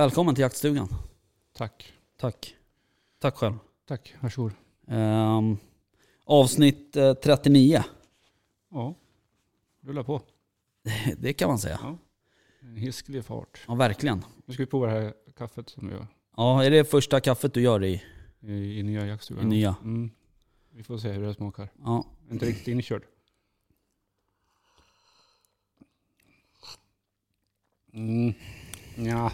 Välkommen till jaktstugan. Tack. Tack. Tack själv. Tack, varsågod. Ehm, avsnitt eh, 39. Ja, rulla på. Det kan man säga. Ja. En hiskelig fart. Ja, verkligen. Nu ska vi prova det här kaffet som vi gör Ja, är det första kaffet du gör i, i, i nya i jaktstugan. nya? Mm. Vi får se hur det smakar. Ja. Inte riktigt inkörd. Mm. Ja.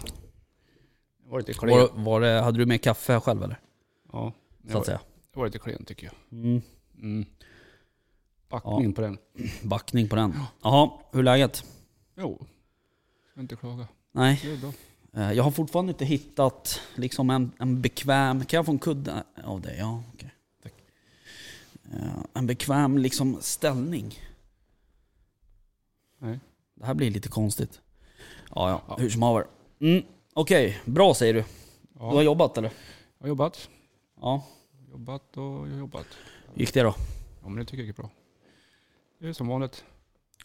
Var lite Var, klent. var det, hade du med kaffe själv eller? Ja, Så var, att säga. det var lite klent tycker jag. Mm. Mm. Backning på den. Backning på den. Jaha, hur är läget? Jo, ska inte klaga. Nej, Det är bra. eh, jag har fortfarande inte hittat liksom en, en bekväm... Kan jag få en kudde av dig? Ja, okej. Tack. Eh, En bekväm liksom ställning. Nej. Det här blir lite konstigt. Ja, ja, hur som haver. Mm. Okej, bra säger du. Du har Ja, jobbat eller? jag har jobbat. Ja. Jobbat och jobbat. Gick det då? Ja men det tycker jag är bra. Det är som vanligt.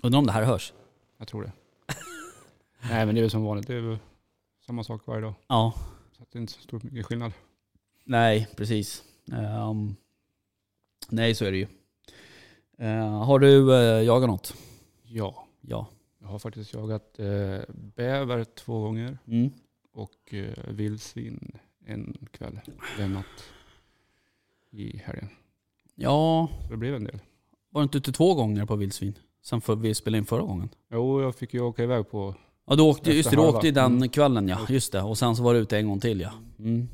Undrar om det här hörs? Jag tror det. Nej men det är som vanligt. Det är väl samma sak varje dag. Ja. Så att det är inte så stor mycket skillnad. Nej, precis. Ehm, nej, så är det ju. Eh, har du uh, jagat något? Ja. Ja. Jag har faktiskt jagat eh, bäver två gånger Mm. Och eh, vildsvin en kväll. En natt i helgen. Ja, Så det blev en del. var du inte ute två gånger på vildsvin? Sen för vi spelade in förra gången. Jo, jag fick ju åka iväg på... Ja, du åkte, just det, du åkte den Mm. kvällen ja. Just det. Och sen så var du ute en gång till ja. Mm.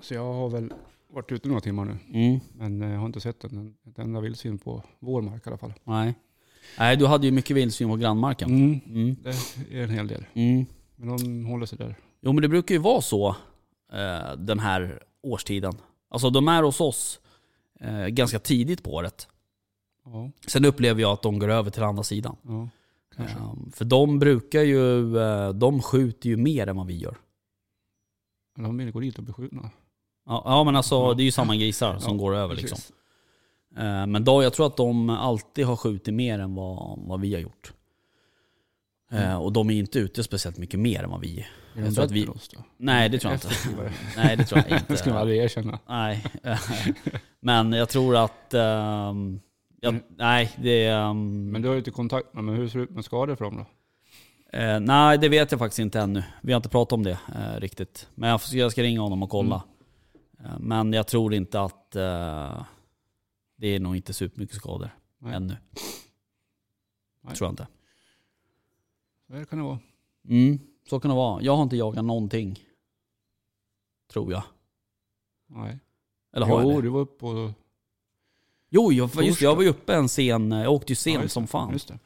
Så jag har väl varit ute några timmar nu. Mm. Men eh, jag har inte sett en, ett enda vildsvin på vår mark i alla fall. Nej. Nej, du hade ju mycket vildsvin på grannmarken. Mm. Mm. Det är en hel del. Mm. Men de håller sig där. Jo men det brukar ju vara så eh, den här årstiden. Alltså de är hos oss eh, ganska tidigt på året. Ja, Sen upplever jag att de går över till andra sidan. ja. Eh, för de brukar ju, eh, de skjuter ju mer än vad vi gör. Eller de vill gå dit och bli skjutna. Ja, ja men alltså Ja. det är ju samma grisar som går över precis. liksom. Eh, men då, jag tror att de alltid har skjutit mer än vad, vad vi har gjort. Mm. och de är inte ute speciellt mycket mer än vad vi är. Jag tror att vi-? Nej det tror jag inte. Nej det tror jag inte. Det ska man aldrig erkänna. Nej. Men jag tror att... ehm, jag, Mm. Nej, det... ehm, Men du har ju inte kontakt med men hur ser det ut med skador för dem då? eh, nej, det vet jag faktiskt inte ännu. Vi har inte pratat om det eh, riktigt. Men jag, jag ska ringa honom och kolla. Mm. Eh, men jag tror inte att... eh, det är nog inte supermycket skador Nej. ännu. Nej. Tror jag inte. Här kan det vara. Mm, så kan det vara. Jag har inte jagat någonting. Tror jag. Nej. Eller har jo, jag det? du var uppe och... Jo, jag, just det, jag var ju uppe en sen... Jag åkte ju sent Ja, som det. fan. Just det.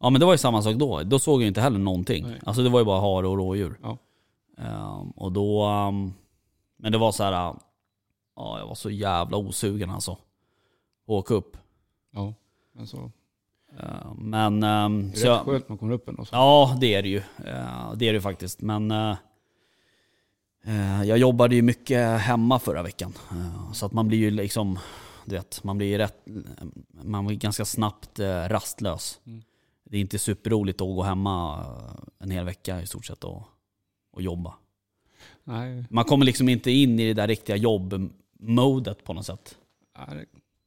Ja men det var ju samma sak då. Då såg jag inte heller någonting. Nej. Alltså det var ju bara hare och rådjur. Ja. Ehm, och då... ehm, men det var så här. äh, Ja, jag var så jävla osugen alltså. Åka upp. Ja. Men så... Ehm, men... ehm, Det så är rätt jag, skönt man kommer upp ändå. Så. ja, det är det ju. Eh, det är det ju faktiskt. Men... eh, eh, jag jobbade ju mycket hemma förra veckan. Eh, så att man blir ju liksom... Du vet, man blir ju rätt... Man blir ganska snabbt eh, rastlös. Mm. Det är inte superroligt att gå hemma eh, en hel vecka i stort sett och, och jobba. Nej. Man kommer liksom inte in i det där riktiga jobbmodet på något sätt. Nej, det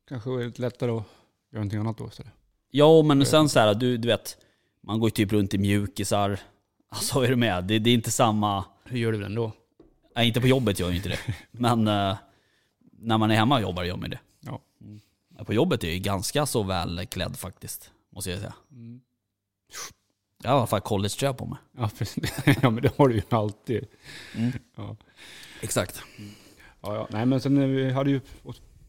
kanske är lite lättare att göra någonting annat då istället. Ja, men sen så här, du, du vet, man går ju typ runt i mjukisar. Alltså är du med? Det, det är inte samma... Hur gör du den då? Nej, inte på jobbet gör jag inte det. Men eh, när man är hemma och jobbar gör man det. Ja. Men På jobbet är jag ju ganska så väl klädd faktiskt, måste jag säga. Mm. Jag har i alla fall collegetröja på mig. Ja, precis. ja, men det har du ju alltid. Mm. Ja. Exakt. Ja, ja. Nej, men sen eh, vi hade ju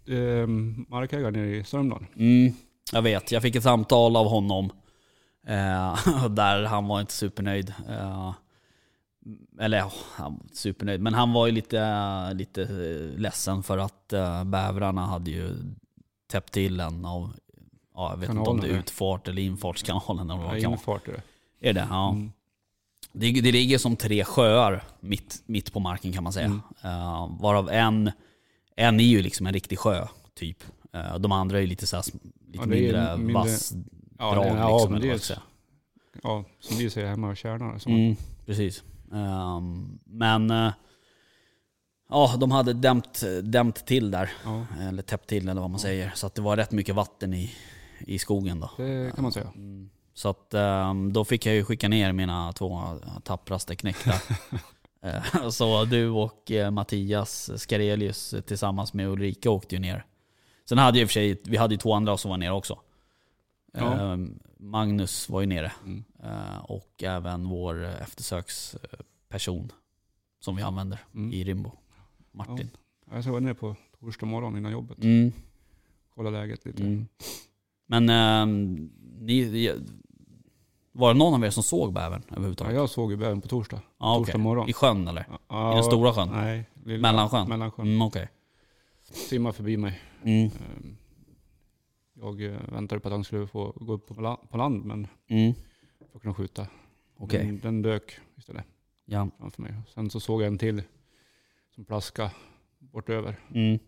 eh, markägare nere i Sörmland. Mm, jag vet, jag fick ett samtal av honom. Eh, där han var inte supernöjd. Eh, eller ja, han var supernöjd. Men han var ju lite, lite ledsen för att eh, bävrarna hade ju täppt till en av, ja, jag vet inte om Kanalen, det är utfart eller infartskanalen. Eller vad Ja, infart är det. Är det? Ja. Mm. Det, det ligger som tre sjöar mitt, mitt på marken kan man säga. Mm. Eh, varav en, en är ju liksom en riktig sjö, typ. Eh, de andra är ju lite, så här, lite Ja, mindre, mindre- vass Ja, drag. ja, liksom, eller det säga. ja, som vi säger hemma, kärnar. Som, Mm, precis. Ehm, men eh, ja, de hade dämt, dämt till där. ja, Eller täppt till eller vad man säger. Så att det var rätt mycket vatten i, i skogen då. det kan man säga. Mm. Så att ehm, då fick jag ju skicka ner mina två tappraste knäckta. Så du och eh, Mattias Skarelius tillsammans med Ulrika åkte ju ner. Sen hade och för sig, vi hade ju två andra som var nere också. Ja. Ehm, Magnus var ju nere. Mm. Eh, Och även vår eftersöksperson som vi använder Mm. i Rimbo. Martin. Jag var nere på torsdag morgon innan jobbet. Mm. Kolla läget lite. Mm. Men ehm, ni, var det någon av er som såg bävern Ja, överhuvudtaget? jag såg ju bävern på torsdag. Ja, torsdag morgon. I sjön eller? Ja, I den stora sjön? Nej. Lilla, Mellansjön? Mellansjön. Mm, okej. Simmade förbi mig. Mm. Ehm, Jag eh, väntade på att han skulle få gå upp på la- på land men Mm. för att kunna skjuta. Okej. Den, den dök istället Ja. framför mig. Sen så såg jag en till som plaska bortöver. Mm.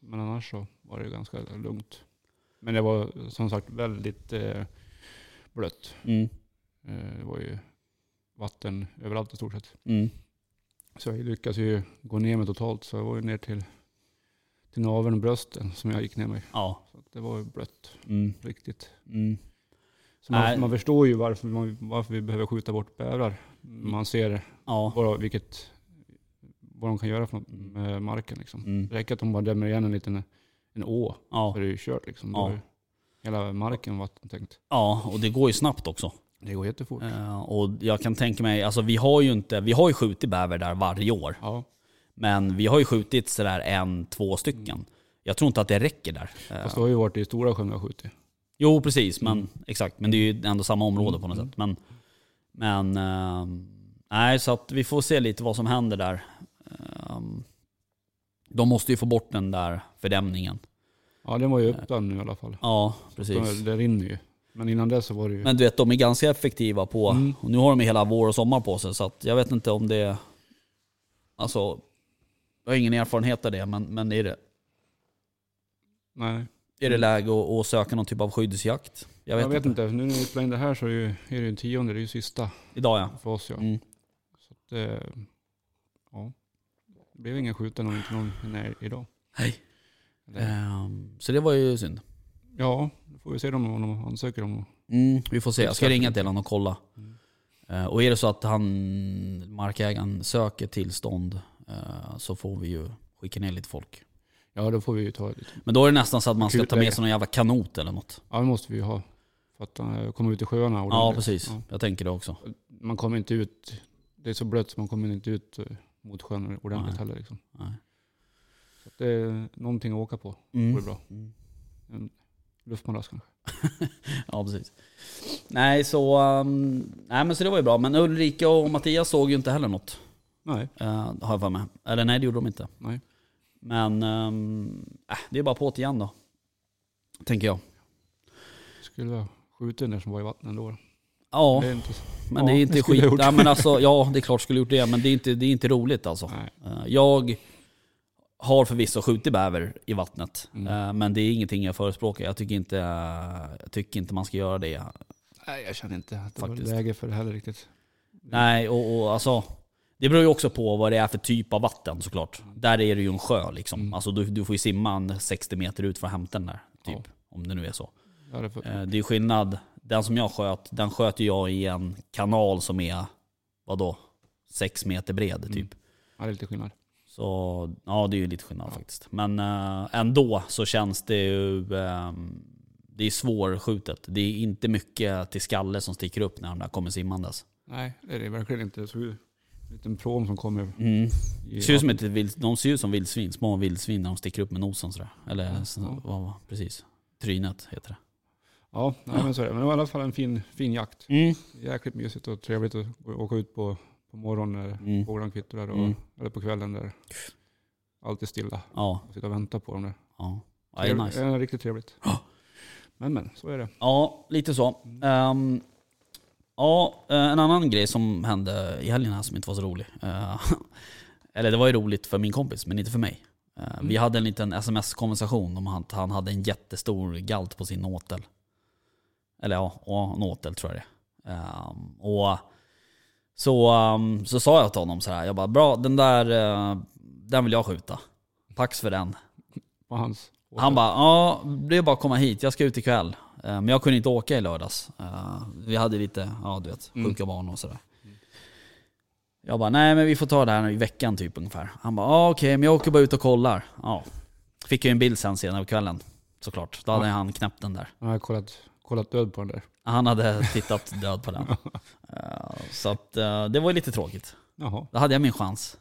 Men annars så var det ganska lugnt. Men det var som sagt väldigt eh, blött. Mm. Eh, det var ju vatten överallt i stort sett. Mm. Så jag lyckades ju gå ner mig totalt. Så jag var ju ner till, till naveln och brösten som jag gick ner mig. Ja. Så det var ju blött Mm. riktigt. Mm. Så man, man förstår ju varför, man, varför vi behöver skjuta bort bävrar. Man ser Ja. vad, vilket, vad de kan göra med marken. Liksom. Mm. Det räcker att de bara dämmer igen en liten en å. Ja. Är det ju kört liksom. Ja. hela marken vattentänkt. ja, och det går ju snabbt också. Det går jättefort. Eh, och jag kan tänka mig, alltså vi har ju inte, vi har ju skjutit bäver där varje år. Ja. Men vi har ju skjutit sådär en, två stycken. Jag tror inte att det räcker där. Fast det har ju varit i stora sjön har skjutit. Jo precis, men Mm. exakt. Men det är ju ändå samma område på något Mm. sätt. Men, men eh, nej, så att vi får se lite vad som händer där. Eh, de måste ju få bort den där fördämningen. Ja den var ju öppen nu i alla fall. Ja, precis. Det rinner ju. Men innan dess så var det ju... Men du vet, de är ganska effektiva på, Mm. och nu har de hela vår och sommar på sig. Så att jag vet inte om det, alltså, jag har ingen erfarenhet av det, men, men är det, Nej. är det läge att, att söka någon typ av skyddsjakt? Jag vet, Jag vet inte. inte. Nu när vi spelar in det här så är det ju, är det ju en tionde. Det är ju sista Idag ja. för oss ja. Mm. Så att, eh, ja. Det blev ingen skjuten och inte någon när idag. Hej. Eller, Ehm, så det var ju synd. Ja, då får vi se om de ansöker om Mm, vi får se. Jag ska ringa till honom och kolla. Mm. Eh, och är det så att han, markägaren söker tillstånd så får vi ju skicka ner lite folk. Ja, då får vi ju ta lite. Men då är det nästan så att man ska ta med sig någon jävla kanot eller något. Ja, det måste vi ju ha. För att uh, komma ut i sjöarna Ja, ordentligt. precis. Ja. Jag tänker det också. Man kommer inte ut, det är så blött så man kommer inte ut eh, mot sjön ordentligt Nej. heller. Liksom. Nej. Så det är någonting att åka på. Det Mm. vore bra. Mm. En luftmadrass kanske. Ja, precis. Nej, så, um, nej, men så det var ju bra. Men Ulrika och Mattias såg ju inte heller något. Nej, Uh, har jag för mig. Eller nej, det gjorde de inte. nej. Men äh, det är bara på igen då. Tänker jag. Skulle ha skjutit den där som var i vattnet ändå. Ja, Det inte, men ja, det är inte det skit. Ja, men alltså, ja, det är klart skulle gjort det. Men det är inte, det är inte roligt alltså. nej. Eh, Jag har förvisso skjutit bäver i vattnet. Mm. Eh, Men det är ingenting jag förespråkar. Jag tycker inte, jag tycker inte man ska göra det. nej, jag känner inte att det Faktiskt. var läge för det heller riktigt. Nej, och, och alltså... Det beror ju också på vad det är för typ av vatten såklart. Där är det ju en sjö liksom. Mm. Alltså du, du får ju simma en 60 meter ut för att hämta den där. Typ. Ja. Om det nu är så. Jag hade fått, Eh, Det är ju skillnad. Den som jag sköt, den sköt jag i en kanal som är, vadå? 6 meter bred typ. Mm. ja, det är lite skillnad. Så ja, det är ju lite skillnad Ja. faktiskt. Men eh, ändå så känns det ju... ehm, det är svårskjutet. Det är inte mycket till skalle som sticker upp när de där kommer simmandes. Nej, det är det verkligen inte. Så liten pråm som kommer Mm. Ser ut som ett vild, de ser ut som vildsvin, små vildsvin när de sticker upp med nosen sådär. Eller Ja, så. Vad, precis. Trynet heter det. Ja, nej, men så är det. Men det var i alla fall en fin, fin jakt. Mm. Jäkligt mysigt och trevligt att åka ut på, på morgonen när Mm. fåglarna kvittrar och, Mm. eller på kvällen där allt är stilla. Ja, Och sitta och vänta på dem där. ja. ja det är nice. är riktigt trevligt. Men men, så är det. Ja, lite så. Ehm, ja, eh, en annan grej som hände i helgen här som inte var så rolig. Eh, eller det var ju roligt för min kompis, men inte för mig. Eh, Vi Mm. hade en liten sms-konversation om att han hade en jättestor galt på sin åtel. Eller ja, en åtel tror jag det. Ehm, och så, um, så sa jag till honom så här, jag bara bra den där, den vill jag skjuta. Pax för den. Hans Han bara, ja det är bara att komma hit, jag ska ut ikväll. Eh, Men jag kunde inte åka i lördags. Eh, Vi hade lite, ja du vet, Mm. sjuka barn och sådär. Jag bara, nej men vi får ta det här i veckan typ ungefär. Han bara, ja okej men jag åker bara ut och kollar. Ja. Fick jag en bild sen senare på kvällen. Såklart. Då hade Ja. han knäppt den där. Han har kollat, kollat död på den där. Han hade tittat död på den. Eh, Så att det var ju lite tråkigt. Jaha, Då hade jag min chans.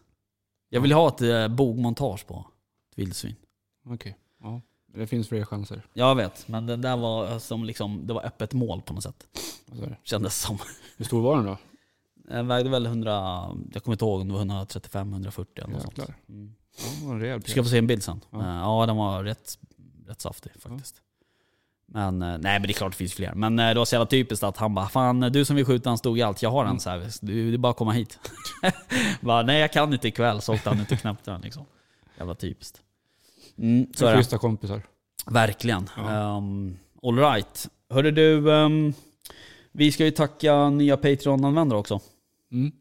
Jag vill ha ett bogmontage på ett vildsvin. okej. Ja. Det finns fler chanser. Jag vet, men den där var som liksom, det var öppet mål på något sätt. Du? Kändes som. Hur stor var den då? Den vägde väl 100, jag kommer inte ihåg om det var 135-140 eller något sånt. Mm. Ja, Du ska få se en bild sen. Ja. Ja, ja den var rätt, rätt saftig faktiskt. Men eh, nej men det är klart det finns fler. Men eh, det var så jävla typiskt att han bara Fan du som vill skjuta en stor allt, jag har Mm. en så här. Du, det är bara att komma hit. bara, nej jag kan inte ikväll, så åkte han ut och knäppte den liksom. Jävla typiskt. Mm, så är det. Schyssta kompisar. Verkligen. Ja. Um, all right. Hörru du, ehm, vi ska ju tacka nya Patreon-användare också. Mm.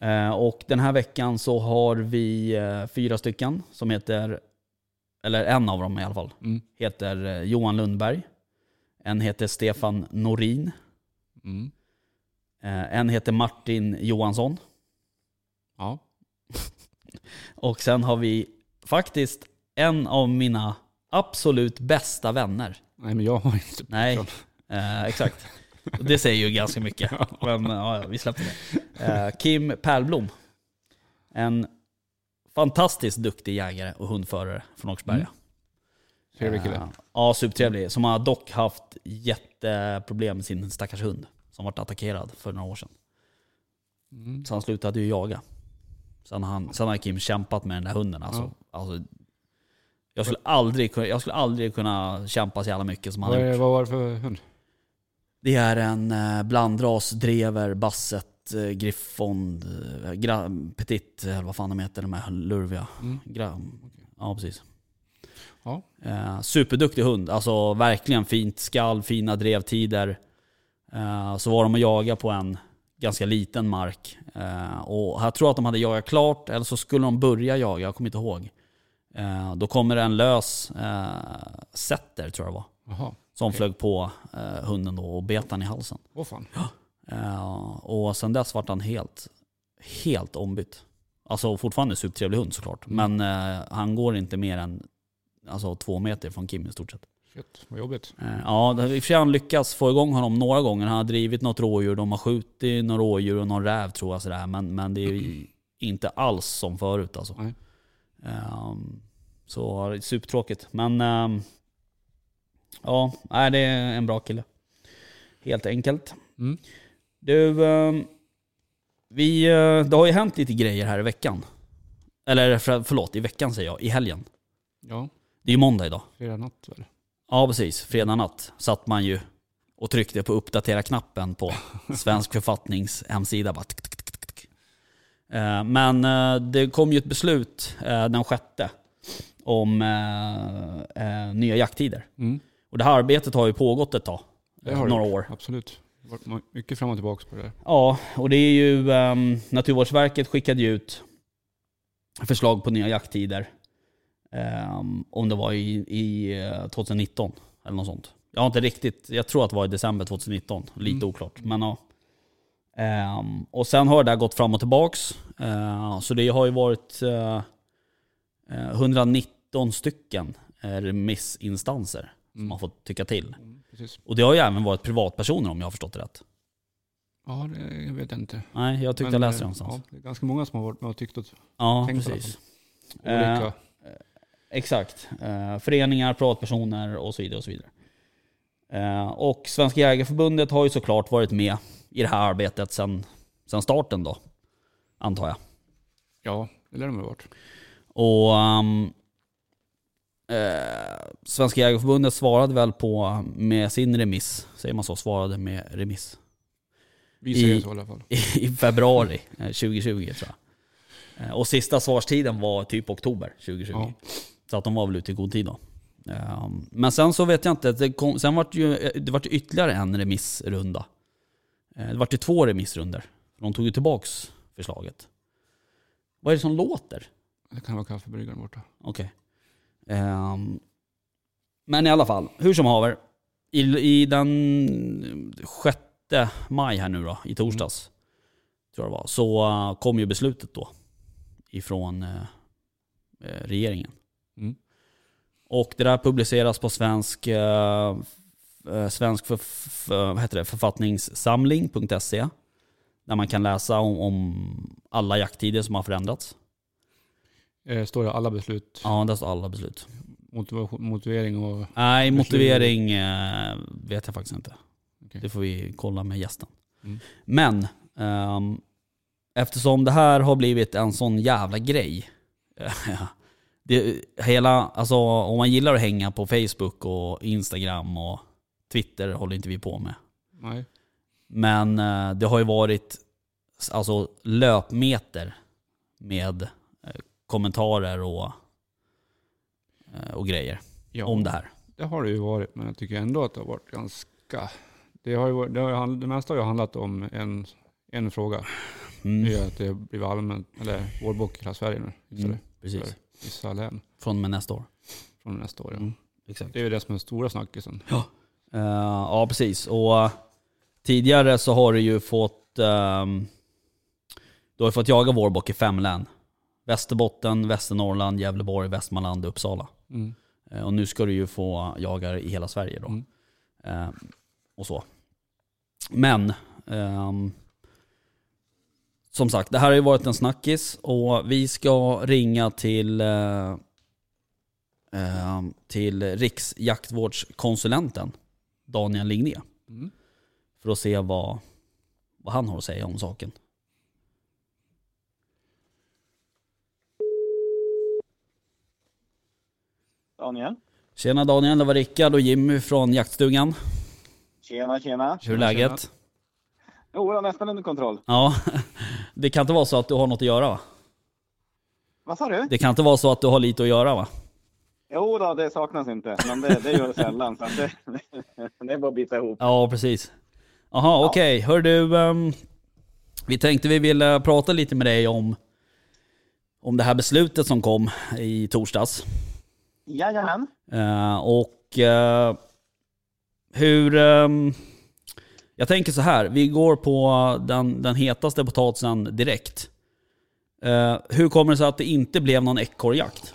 Eh, och den här veckan så har vi eh, fyra stycken som heter, eller en av dem i alla fall, Mm. heter eh, Johan Lundberg. En heter Stefan Norin. Mm. En heter Martin Johansson. Ja. Och sen har vi faktiskt en av mina absolut bästa vänner. Nej men jag har inte Nej, eh, exakt. Och Det säger ju ganska mycket. Men ja, vi släpper det. Eh, Kim Pärlblom. En fantastiskt duktig jägare och hundförare från Åkersberga. Trevlig kille. Eh, Ja, supertrevlig. Som har dock haft jätteproblem med sin stackars hund. Som varit attackerad för några år sedan. Mm. Så han slutade ju jaga. Sen har, han, sen har Kim kämpat med den där hunden. Alltså, Ja. alltså, jag, skulle aldrig, jag skulle aldrig kunna kämpa så jävla mycket som han har gjort. vad var det för hund? Det är en eh, blandras, drever, basset, eh, griffon, eh, gra, petit, eller vad fan de heter, de här lurviga. Mm. Gra, ja, precis. Ja. Eh, superduktig hund, alltså verkligen fint skall, fina drevtider. Eh, så var de och jaga på en ganska liten mark. Eh, och jag tror att de hade jagat klart, eller så skulle de börja jaga, jag kommer inte ihåg. Eh, då kommer det en lös eh, setter, tror jag var. Jaha. Som Okej. flög på eh, hunden då och bet han i halsen. Åh fan. Eh, och sen dess vart han helt, helt ombytt. Alltså fortfarande supertrevlig hund såklart. Mm. Men eh, han går inte mer än alltså, två meter från Kim i stort sett. Shit, vad jobbigt. Ja, i och för sig har han lyckats få igång honom några gånger. Han har drivit något rådjur, de har skjutit några rådjur och någon räv tror jag. Sådär. Men, men det är ju inte alls som förut alltså. Nej. Ehm, så det är supertråkigt. Men ehm, ja, nej, det är en bra kille. Helt enkelt. Mm. Du, ehm, vi, eh, det har ju hänt lite grejer här i veckan. Eller för, förlåt, i veckan säger jag, i helgen. Ja, Det är ju måndag idag. fredag natt väl? Ja precis, fredag natt satt man ju och tryckte på uppdatera-knappen på Svensk författnings hemsida. Bara tick, tick. Eh, Men eh, det kom ju ett beslut eh, den sjätte om nya jakttider. Mm. Och det här arbetet har ju pågått ett tag, några år. Absolut. Det har varit mycket fram och tillbaka på det där. Ja, och det är ju ehm, Naturvårdsverket skickade ju ut förslag på nya jakttider. Ehm, om det var i, i eh, 2019 eller något sånt. Jag har inte riktigt, jag tror att det var i december 2019. Lite Mm. oklart. Men ja. Ehm, och sen har det gått fram och tillbaks. Ehm, så det har ju varit eh, eh, 119 stycken eh, remissinstanser som Mm. har fått tycka till. Mm. Och det har ju även varit privatpersoner om jag har förstått det rätt. Ja, det vet jag inte. Nej, jag tyckte Men, jag läste det eh, någonstans. Ja, det är ganska många som har varit med och tyckt att Ja, tänkt precis. olika... Eh, exakt. Eh, föreningar, privatpersoner och så vidare. Och så vidare. Eh, och Svenska Jägareförbundet har ju såklart varit med i det här arbetet sedan sen starten då, antar jag. Ja, det lär de ha varit. Och ehm, eh, Svenska Jägareförbundet svarade väl på med sin remiss, säger man så, svarade med remiss Vi säger I- så i alla fall. i, februari eh, 2020 tror jag. Eh, Och sista svarstiden var typ oktober 2020. Ja. Så att de var väl ute i god tid då. Ehm, Men sen så vet jag inte, det, kom, sen vart ju, det vart ytterligare en remissrunda. Eh, Det var ju två remissrunder. De tog ju tillbaks förslaget. Vad är det som låter? Det kan vara kaffebryggaren borta. Okej. Ehm, men i alla fall, hur som haver. I, I den 6 maj här nu då, i torsdags, tror jag det var, så eh, kom ju beslutet då ifrån eh, eh, regeringen. Mm. Och det där publiceras på svensk, eh, eh, svensk för, för, vad heter det, författningssamling.se. Där man kan läsa om, om alla jakttider som har förändrats. Eh, står det alla beslut, Ja, där står alla beslut. motivation, motivering och... Nej, motivering eh, vet jag faktiskt inte. Okej. Det får vi kolla med gästen. Mm. Men ehm, eftersom det här har blivit en sån jävla grej. det, hela, alltså, om man gillar att hänga på Facebook och Instagram och Twitter håller inte vi på med. Nej. Men eh, det har ju varit alltså, löpmeter med eh, kommentarer och, eh, och grejer Ja, om det här. det har det ju varit, men jag tycker ändå att det har varit ganska... Det, har ju det, har det mesta har ju handlat om en, en fråga. Det är Mm. att det blir allmänt, eller vårbock i hela Sverige nu. Mm, precis. Vissa län Från och med nästa år. från nästa år. Ja. Mm, exakt. Det är ju det som är den stora snackisen. Eh, ja, precis. Och eh, tidigare så har du ju fått, ehm, du har fått jaga vårbock i fem län. Västerbotten, Västernorrland, Gävleborg, Västmanland, Uppsala. Mm. Eh, och nu ska du ju få jaga i hela Sverige då. Mm. Eh, och så. Men, ehm, som sagt, det här har ju varit en snackis och vi ska ringa till, eh, ehm, till Riksjaktvårdskonsulenten Daniel Ligné Mm. för att se vad, vad han har att säga om saken. Daniel? Tjena Daniel, det var Rickard och Jimmy från jaktstugan. Tjena, tjena. Hur är Tjena, läget? Jo, nästan under kontroll. Ja, det kan inte vara så att du har något att göra va? Vad sa du? Det kan inte vara så att du har lite att göra va? Jo då, det saknas inte, men det, det gör det sällan. Så det, det är bara att bita ihop. Ja, precis. Jaha, okej. Hör du, ehm, vi tänkte vi ville prata lite med dig om, om det här beslutet som kom i torsdags. Jajamän. Eh, och eh, hur... ehm, jag tänker så här, vi går på den, den hetaste potatisen direkt. Eh, hur kommer det sig att det inte blev någon ekorrjakt?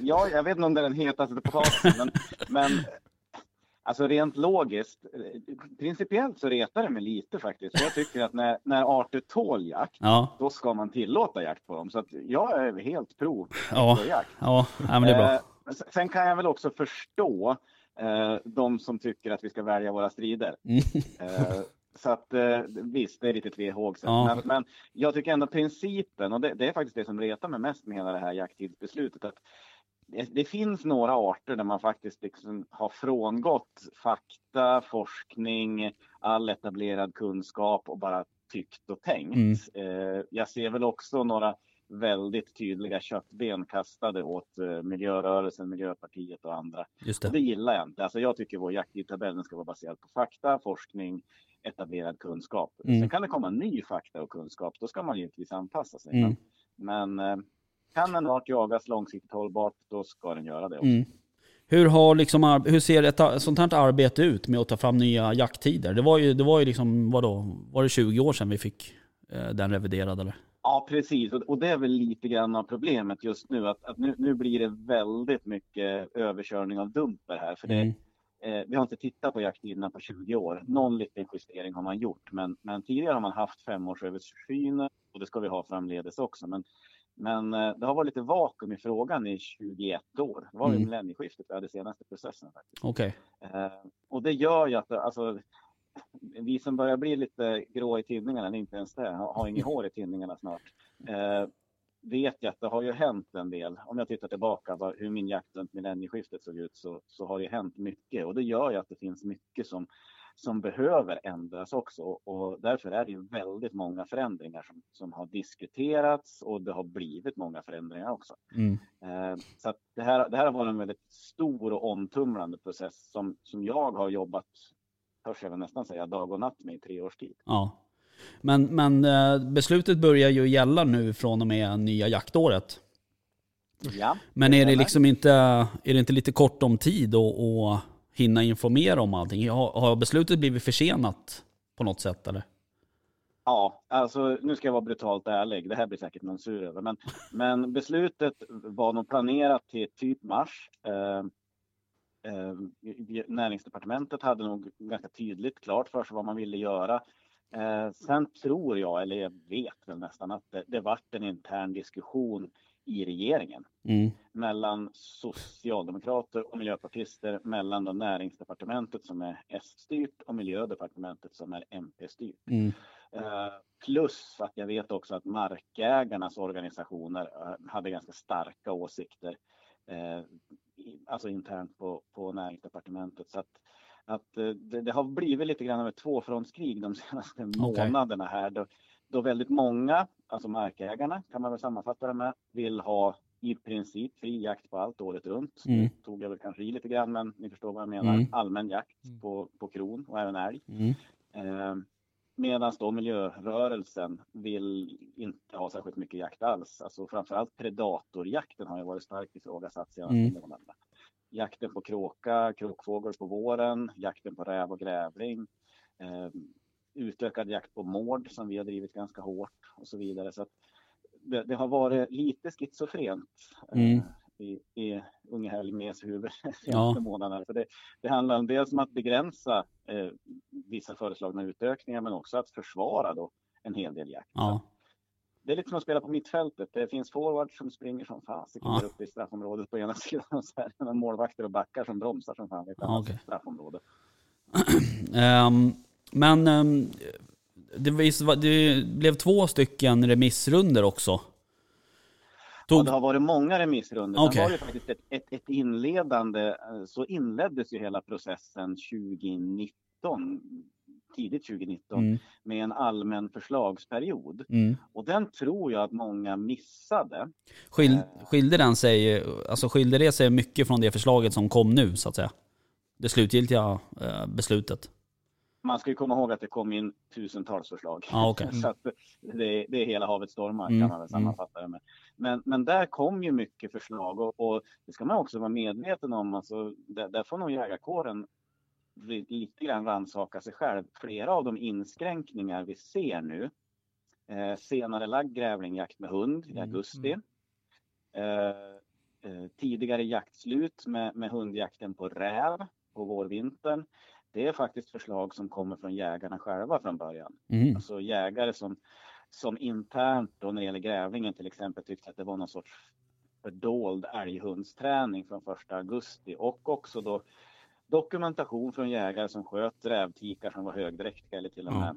Ja, jag vet inte om det är den hetaste potatisen, men, men alltså rent logiskt, principiellt så retar det mig lite faktiskt. Jag tycker att när, när arter tål jakt, Ja, då ska man tillåta jakt på dem. Så jag är helt pro Ja. jakt. ja, ja men det är bra. Eh, Sen kan jag väl också förstå eh, de som tycker att vi ska välja våra strider. Mm. Eh, så att eh, visst, det är lite tvehågset. Ja. Men, men jag tycker ändå principen, och det, det är faktiskt det som retar mig mest med hela det här jakttidsbeslutet, att det, det finns några arter där man faktiskt liksom har frångått fakta, forskning, all etablerad kunskap och bara tyckt och tänkt. Eh, jag ser väl också några väldigt tydliga köttben kastade åt eh, miljörörelsen, Miljöpartiet och andra. Just Och det. det gillar jag inte. Alltså jag tycker vår jakttidtabell den ska vara baserad på fakta, forskning, etablerad kunskap. Mm. Sen kan det komma ny fakta och kunskap, då ska man givetvis anpassa sig. Mm. Men, men eh, kan en art jagas långsiktigt hållbart, då ska den göra det också. Mm. Hur, har liksom, hur ser ett sånt här arbete ut med att ta fram nya jakttider? Det var ju, det var ju liksom, vadå, var det 20 år sedan vi fick eh, den reviderad eller? Ja, precis. Och, det är väl lite grann av problemet just nu. Att, att nu, nu blir det väldigt mycket överkörning av dumper här. För det, Mm. eh, vi har inte tittat på jakttiderna på 20 år. Någon liten justering har man gjort. Men, men tidigare har man haft femårsöversyner och det ska vi ha framledes också. Men, men eh, det har varit lite vakuum i frågan i 21 år. Det var Mm. millennieskiftet vi hade senaste processen. Okej. Eh, och det gör ju att alltså, vi som börjar bli lite grå i tinningarna, inte ens det, har, har inget hår i tinningarna snart, eh, vet jag att det har ju hänt en del. Om jag tittar tillbaka på hur min jakt runt millennieskiftet såg ut så, så har det hänt mycket och det gör ju att det finns mycket som, som behöver ändras också och därför är det ju väldigt många förändringar som, som har diskuterats och det har blivit många förändringar också. Mm. Eh, Så det, här, det här har varit en väldigt stor och omtumlande process som, som jag har jobbat törs jag nästan säga, dag och natt med i tre års tid. Ja. Men, men eh, beslutet börjar ju gälla nu från och med nya jaktåret. Ja, Men är det liksom inte, är det inte lite kort om tid att hinna informera om allting? Har, har beslutet blivit försenat på något sätt eller? Ja, alltså nu ska jag vara brutalt ärlig. Det här blir säkert någon sur över. Men, men beslutet var nog planerat till typ mars. Eh, eh, näringsdepartementet hade nog ganska tydligt klart för sig vad man ville göra. Eh, sen tror jag, eller jag vet väl nästan, att det, det vart en intern diskussion i regeringen Mm. mellan socialdemokrater och miljöpartister mellan då näringsdepartementet som är S-styrt och miljödepartementet som är MP-styrt. Mm. Eh, Plus att jag vet också att markägarnas organisationer eh, hade ganska starka åsikter. eh, Alltså internt på, på näringsdepartementet. Så att, att eh, det, det har blivit lite grann av ett tvåfrontskrig de senaste Okej. månaderna här. Då, då väldigt många, alltså markägarna kan man väl sammanfatta det med, vill ha i princip fri jakt på allt året runt. Mm. Nu tog jag väl kanske i lite grann men ni förstår vad jag menar. Mm. Allmän jakt Mm. på, på kron och även älg. Mm. Eh, Medan då miljörörelsen vill inte ha särskilt mycket jakt alls. Alltså framförallt predatorjakten har ju varit starkt ifrågasatt senaste Mm. månaderna. Jakten på kråka, krokfågel på våren, jakten på räv och grävling. Eh, utökad jakt på mård som vi har drivit ganska hårt och så vidare. Så det, det har varit lite schizofrent eh, Mm. I, i Unge Helgmes huvud de senaste Ja. månaderna. För det, det handlar om dels om att begränsa eh, vissa föreslagna utökningar men också att försvara då en hel del jakt. Ja. Det är lite som att spela på mittfältet. Det finns forwards som springer som fasiken Ja. uppe i straffområdet på ena sidan och så är målvakter och backar som bromsar som fan i ett Ja, okej. straffområde. Ehm, men ehm, det, vis- det blev två stycken remissrunder också. Ja, Tog, det har varit många remissrundor. Okej. Sen var det faktiskt ett, ett, ett inledande, eh, så inleddes ju hela processen 2019, tidigt 2019, mm, med en allmän förslagsperiod. mm. Och den tror jag att många missade. Skil, Eh. skilde, den sig, alltså skilde det sig mycket från det förslaget som kom nu så att säga? Det slutgiltiga eh, beslutet. Man ska ju komma ihåg att det kom in tusentals förslag. Ja, okej. Så att det, det är hela havet stormar Mm, kan man väl sammanfatta det med. Men, men där kom ju mycket förslag och, och det ska man också vara medveten om. Alltså, där, där får nog jägarkåren li- lite grann rannsaka sig själv. Flera av de inskränkningar vi ser nu, eh, senare lagd grävlingjakt med hund i Mm, augusti, eh, eh, tidigare jaktslut med, med hundjakten på räv på vårvintern. Det är faktiskt förslag som kommer från jägarna själva från början. Mm. Alltså jägare som, som internt då när det gäller grävlingen till exempel tyckte att det var någon sorts fördold älghundsträning från första augusti och också då dokumentation från jägare som sköt rävtikar som var högdräktiga eller till och med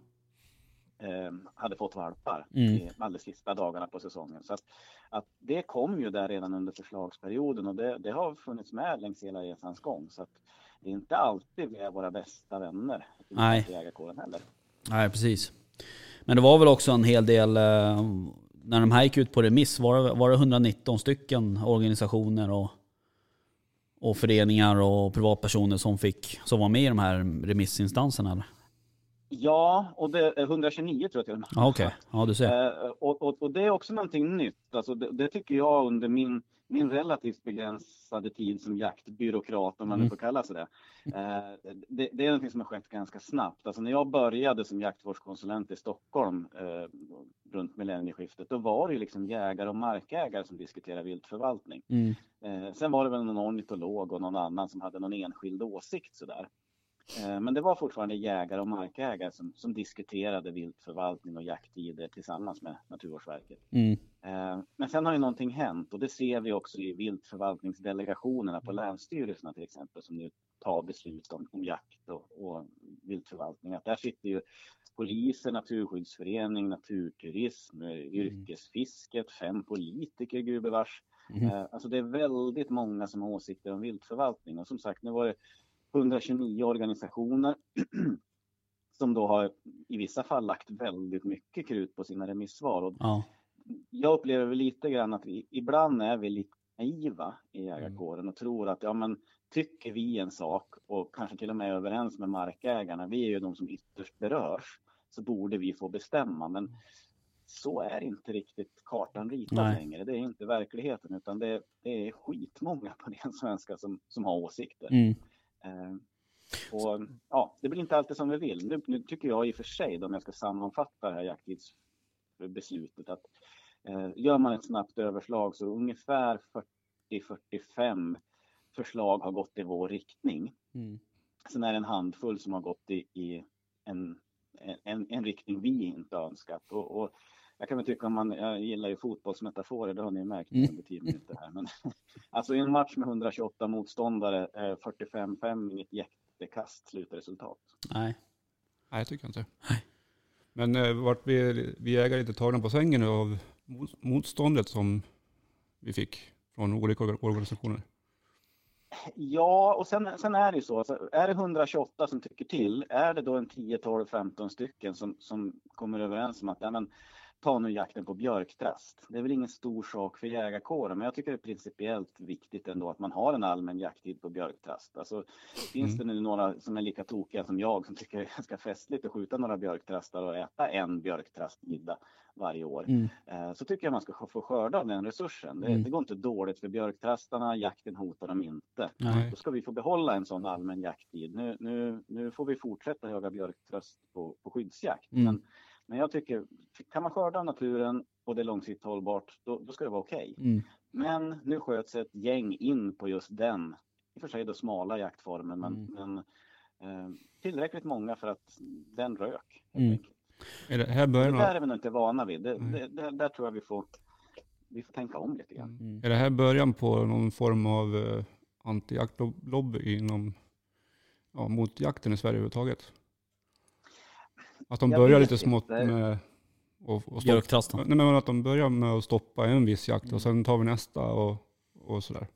eh, hade fått valpar Mm. i allra sista dagarna på säsongen. Så att, att det kom ju där redan under förslagsperioden och det, det har funnits med längs hela resans gång. Så att det är inte alltid vi är våra bästa vänner i Nej. jägarkåren heller. Nej, precis. Men det var väl också en hel del, eh, när de här gick ut på remiss, var det, var det 119 stycken organisationer och, och föreningar och privatpersoner som, fick, som var med i de här remissinstanserna? Eller? Ja, och det är 129 tror jag till och med. Okej. Ja, du ser. Eh, och, och, och det är också någonting nytt. Alltså det, det tycker jag under min, min relativt begränsade tid som jaktbyråkrat, om man nu Mm. får kalla sig det. Eh, det. Det är någonting som har skett ganska snabbt. Alltså när jag började som jaktvårdskonsulent i Stockholm eh, runt millennieskiftet, då var det liksom jägare och markägare som diskuterade viltförvaltning. Mm. Eh, sen var det väl någon ornitolog och någon annan som hade någon enskild åsikt sådär. Eh, men det var fortfarande jägare och markägare som, som diskuterade viltförvaltning och jakttider tillsammans med Naturvårdsverket. Mm. Eh, men sen har ju någonting hänt och det ser vi också i viltförvaltningsdelegationerna på länsstyrelserna till exempel som nu tar beslut om, om jakt och, och viltförvaltning. Att där sitter ju poliser, naturskyddsförening, naturturism, eh, yrkesfisket, fem politiker gubevars. Mm. Alltså det är väldigt många som har åsikter om viltförvaltning och som sagt nu var det 129 organisationer som då har i vissa fall lagt väldigt mycket krut på sina remissvar. Och Ja. jag upplever lite grann att vi ibland är vi lite naiva i jägarkåren och tror att ja men tycker vi en sak och kanske till och med är överens med markägarna, vi är ju de som ytterst berörs, så borde vi få bestämma. Men så är inte riktigt kartan ritad Nej. längre. Det är inte verkligheten utan det, det är skitmånga på ren svenska som, som har åsikter. Mm. Eh, och, ja, det blir inte alltid som vi vill. Nu, nu tycker jag i och för sig, då, om jag ska sammanfatta det här jakttidsbeslutet, att eh, gör man ett snabbt överslag så ungefär 40-45 förslag har gått i vår riktning. Mm. Sen är det en handfull som har gått i, i en, en, en riktning vi inte önskat. Och, och jag kan väl tycka om man, jag gillar ju fotbollsmetaforer, det har ni märkt Mm. under tio minuter här. Men, alltså i en match med 128 motståndare, eh, 45-5, inget jättekast slutresultat. Nej. Nej, jag tycker inte. Nej. Men eh, vart vi, vi ägare lite tagna på sängen nu av mot- motståndet som vi fick från olika orga- organisationer? Ja, och sen, sen är det ju så, alltså, är det 128 som tycker till, är det då en 10, 12, 15 stycken som, som kommer överens om att ja, men, ta nu jakten på björktrast. Det är väl ingen stor sak för jägarkåren, men jag tycker det är principiellt viktigt ändå att man har en allmän jakttid på björktrast. Alltså, finns Mm. det nu några som är lika tokiga som jag som tycker det är ganska festligt att skjuta några björktrastar och äta en björktrastmiddag varje år, Mm. eh, så tycker jag man ska få skörda av den resursen. Det, Mm. det går inte dåligt för björktrastarna, jakten hotar dem inte. Nej. Då ska vi få behålla en sån allmän jakttid. Nu, nu, nu får vi fortsätta jaga björktrast på, på skyddsjakt. Mm. Men, men jag tycker, kan man skörda av naturen och det är långsiktigt hållbart, då, då ska det vara okej. Mm. Men nu sköts ett gäng in på just den, i och för sig då smala jaktformen, men, Mm. men eh, tillräckligt många för att den rök. Mm. det här Det där av, är vi nog inte vana vid. Det, det, där, där tror jag vi får, vi får tänka om lite grann. Mm. är det här början på någon form av eh, antijaktlobby inom, ja, mot jakten i Sverige överhuvudtaget? Att de Jag börjar lite smått inte. med och, och stoppa, nej, men att de börjar med att stoppa en viss jakt Mm. och sen tar vi nästa och, och sådär.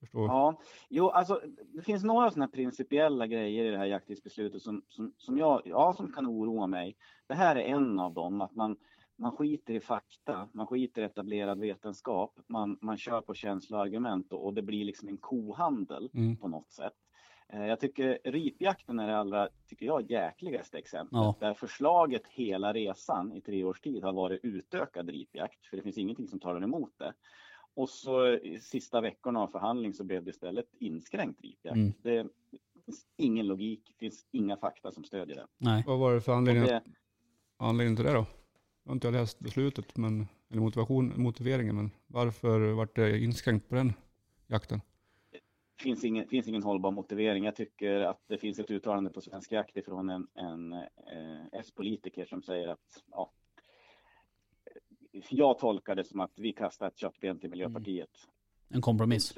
Förstår? Ja, jo, alltså det finns några sådana principiella grejer i det här jakttidsbeslutet som, som, som, jag, ja, som kan oroa mig. Det här är en av dem, att man, man skiter i fakta, man skiter i etablerad vetenskap, man, man kör på känsloargument och, och det blir liksom en kohandel Mm. på något sätt. Eh, Jag tycker ripjakten är det allra, tycker jag, jäkligaste exemplet. Ja. Där förslaget hela resan i tre års tid har varit utökad ripjakt, för det finns ingenting som talar emot det. Och så i sista veckorna av förhandling så blev det istället inskränkt ripjakt. Mm. Det finns ingen logik, det finns inga fakta som stödjer det. Nej. Vad var det för anledning, det anledning till det då? Jag har inte läst beslutet, men, eller motivation, motiveringen, men varför vart det inskränkt på den jakten? Finns ingen, finns ingen hållbar motivering. Jag tycker att det finns ett uttalande på Svensk Jakt ifrån en, en eh, S-politiker som säger att ja, jag tolkar det som att vi kastar ett köttben till Miljöpartiet. En kompromiss.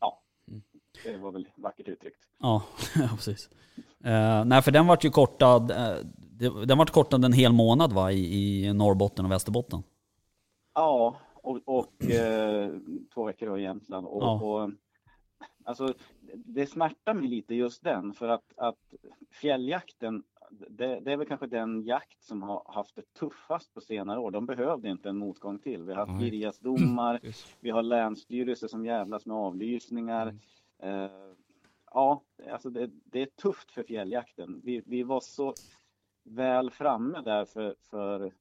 Ja, Mm. det var väl vackert uttryckt. Ja, precis. Uh, nej, för den vart ju kortad. det- den vart kortad en hel månad va, i, i Norrbotten och Västerbotten. Ja, och, och eh, två veckor i Jämtland. Och, Ja. och, alltså, det smärtar mig lite just den, för att, att fjälljakten, det, det är väl kanske den jakt som har haft det tuffast på senare år. De behövde inte en motgång till. Vi har haft. Girjasdomar, vi har länsstyrelser som jävlas med avlysningar. Eh, ja, alltså det, det är tufft för fjälljakten. Vi, vi var så väl framme där för, för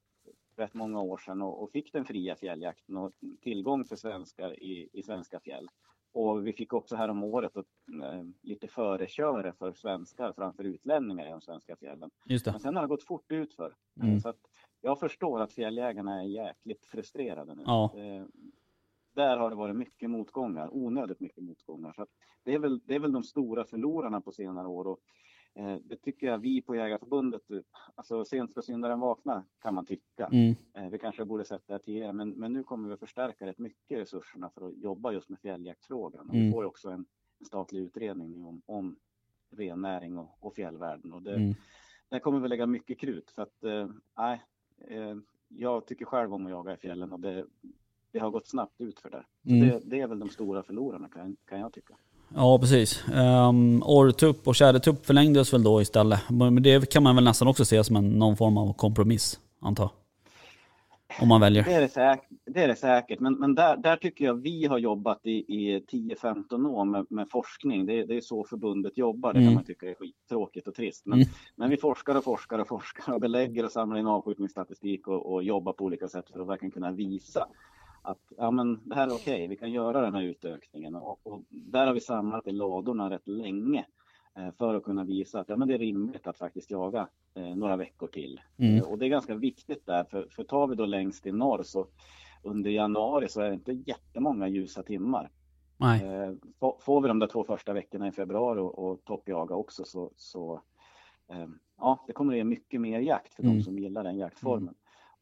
rätt många år sedan och, och fick den fria fjälljakten och tillgång för svenskar i, i svenska fjäll. Och vi fick också här om året ett, eh, lite föreköre för svenskar framför utlänningar i de svenska fjällen. Just det. Men sen har det gått fort ut för. Mm. Så att jag förstår att fjälljägarna är jäkligt frustrerade nu. Ja. Eh, där har det varit mycket motgångar, onödigt mycket motgångar. Så det, är väl, det är väl de stora förlorarna på senare år. Och, eh, det tycker jag vi på Jägarförbundet, eh, alltså sent ska syndaren vakna kan man tycka. Mm. Eh, vi kanske borde sett det här tidigare, men, men nu kommer vi förstärka rätt mycket resurserna för att jobba just med fjälljaktsfrågan. Och Mm. Vi får också en, en statlig utredning om, om rennäring och, och fjällvärlden. Och det, Mm. där kommer vi lägga mycket krut för att eh, nej, eh, jag tycker själv om att jaga i fjällen och det, det har gått snabbt ut för. Så Mm. det. Det är väl de stora förlorarna kan, kan jag tycka. Ja, precis. Um, Orrtupp och tjädertupp förlängdes väl då istället. Men det kan man väl nästan också se som en, någon form av kompromiss, antar. Om man väljer. Det är det, säkert, det, är det säkert. men, men där, där tycker jag vi har jobbat i, i 10-15 år med, med forskning. Det, det, är så förbundet jobbar. Det kan Mm. man tycka är skittråkigt och trist. Men, Mm. men vi forskar och forskar och forskar och belägger och samlar in avskjutningsstatistik och, och jobbar på olika sätt för att verkligen kunna visa att ja, men det här är okej, vi kan göra den här utökningen. Och, och där har vi samlat i ladorna rätt länge eh, för att kunna visa att ja, men det är rimligt att faktiskt jaga eh, några veckor till. Mm. Eh, Och det är ganska viktigt där, för, för tar vi då längst i norr så under januari så är det inte jättemånga ljusa timmar. Nej. Eh, få- Får vi de där två första veckorna i februari och, och toppjaga också så, så eh, ja, det kommer att ge mycket mer jakt för Mm. de som gillar den jaktformen.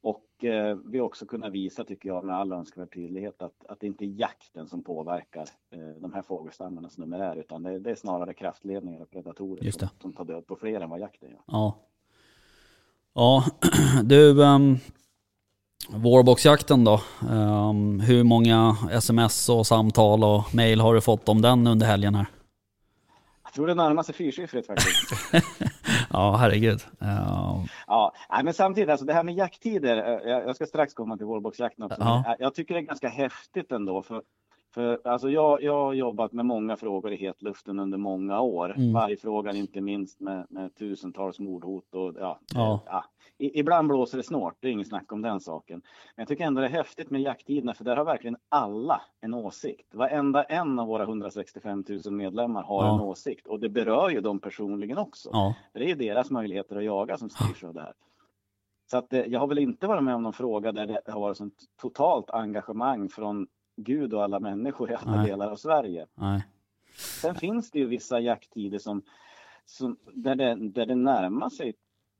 Och eh, vi har också kunnat visa, tycker jag, med all önskvärd tydlighet att, att det inte är jakten som påverkar eh, de här fågelstammarnas numerär, utan det, det är snarare kraftledningar och predatorer som, som tar död på fler än vad jakten gör. Ja. Ja, du... Um, Vårboxjakten då. Ehm, hur många sms och samtal och mail har du fått om den under helgen här? Jag tror det närmar sig fyrsiffrigt faktiskt. Ja, herregud. Ehm, Ja, men samtidigt, alltså det här med jakttider, eh, jag ska strax komma till vårboxjakten också. Ja. eh, Jag tycker det är ganska häftigt ändå. För, för alltså jag, jag har jobbat med många frågor i hetluften under många år. Mm. Vargfrågan inte minst med, med tusentals mordhot och ja, Ja. ja. Ibland blåser det snart, det är inget snack om den saken. Men jag tycker ändå det är häftigt med jakttiderna för där har verkligen alla en åsikt. Varenda en av våra 165 000 medlemmar har Ja. en åsikt och det berör ju dem personligen också. ja, det är ju deras möjligheter att jaga som styrs av det här. Så att eh, jag har väl inte varit med om någon fråga där det har varit sånt totalt engagemang från Gud och alla människor i alla Nej. delar av Sverige. nej. Sen finns det ju vissa jakttider som, som där, det, där det närmar sig,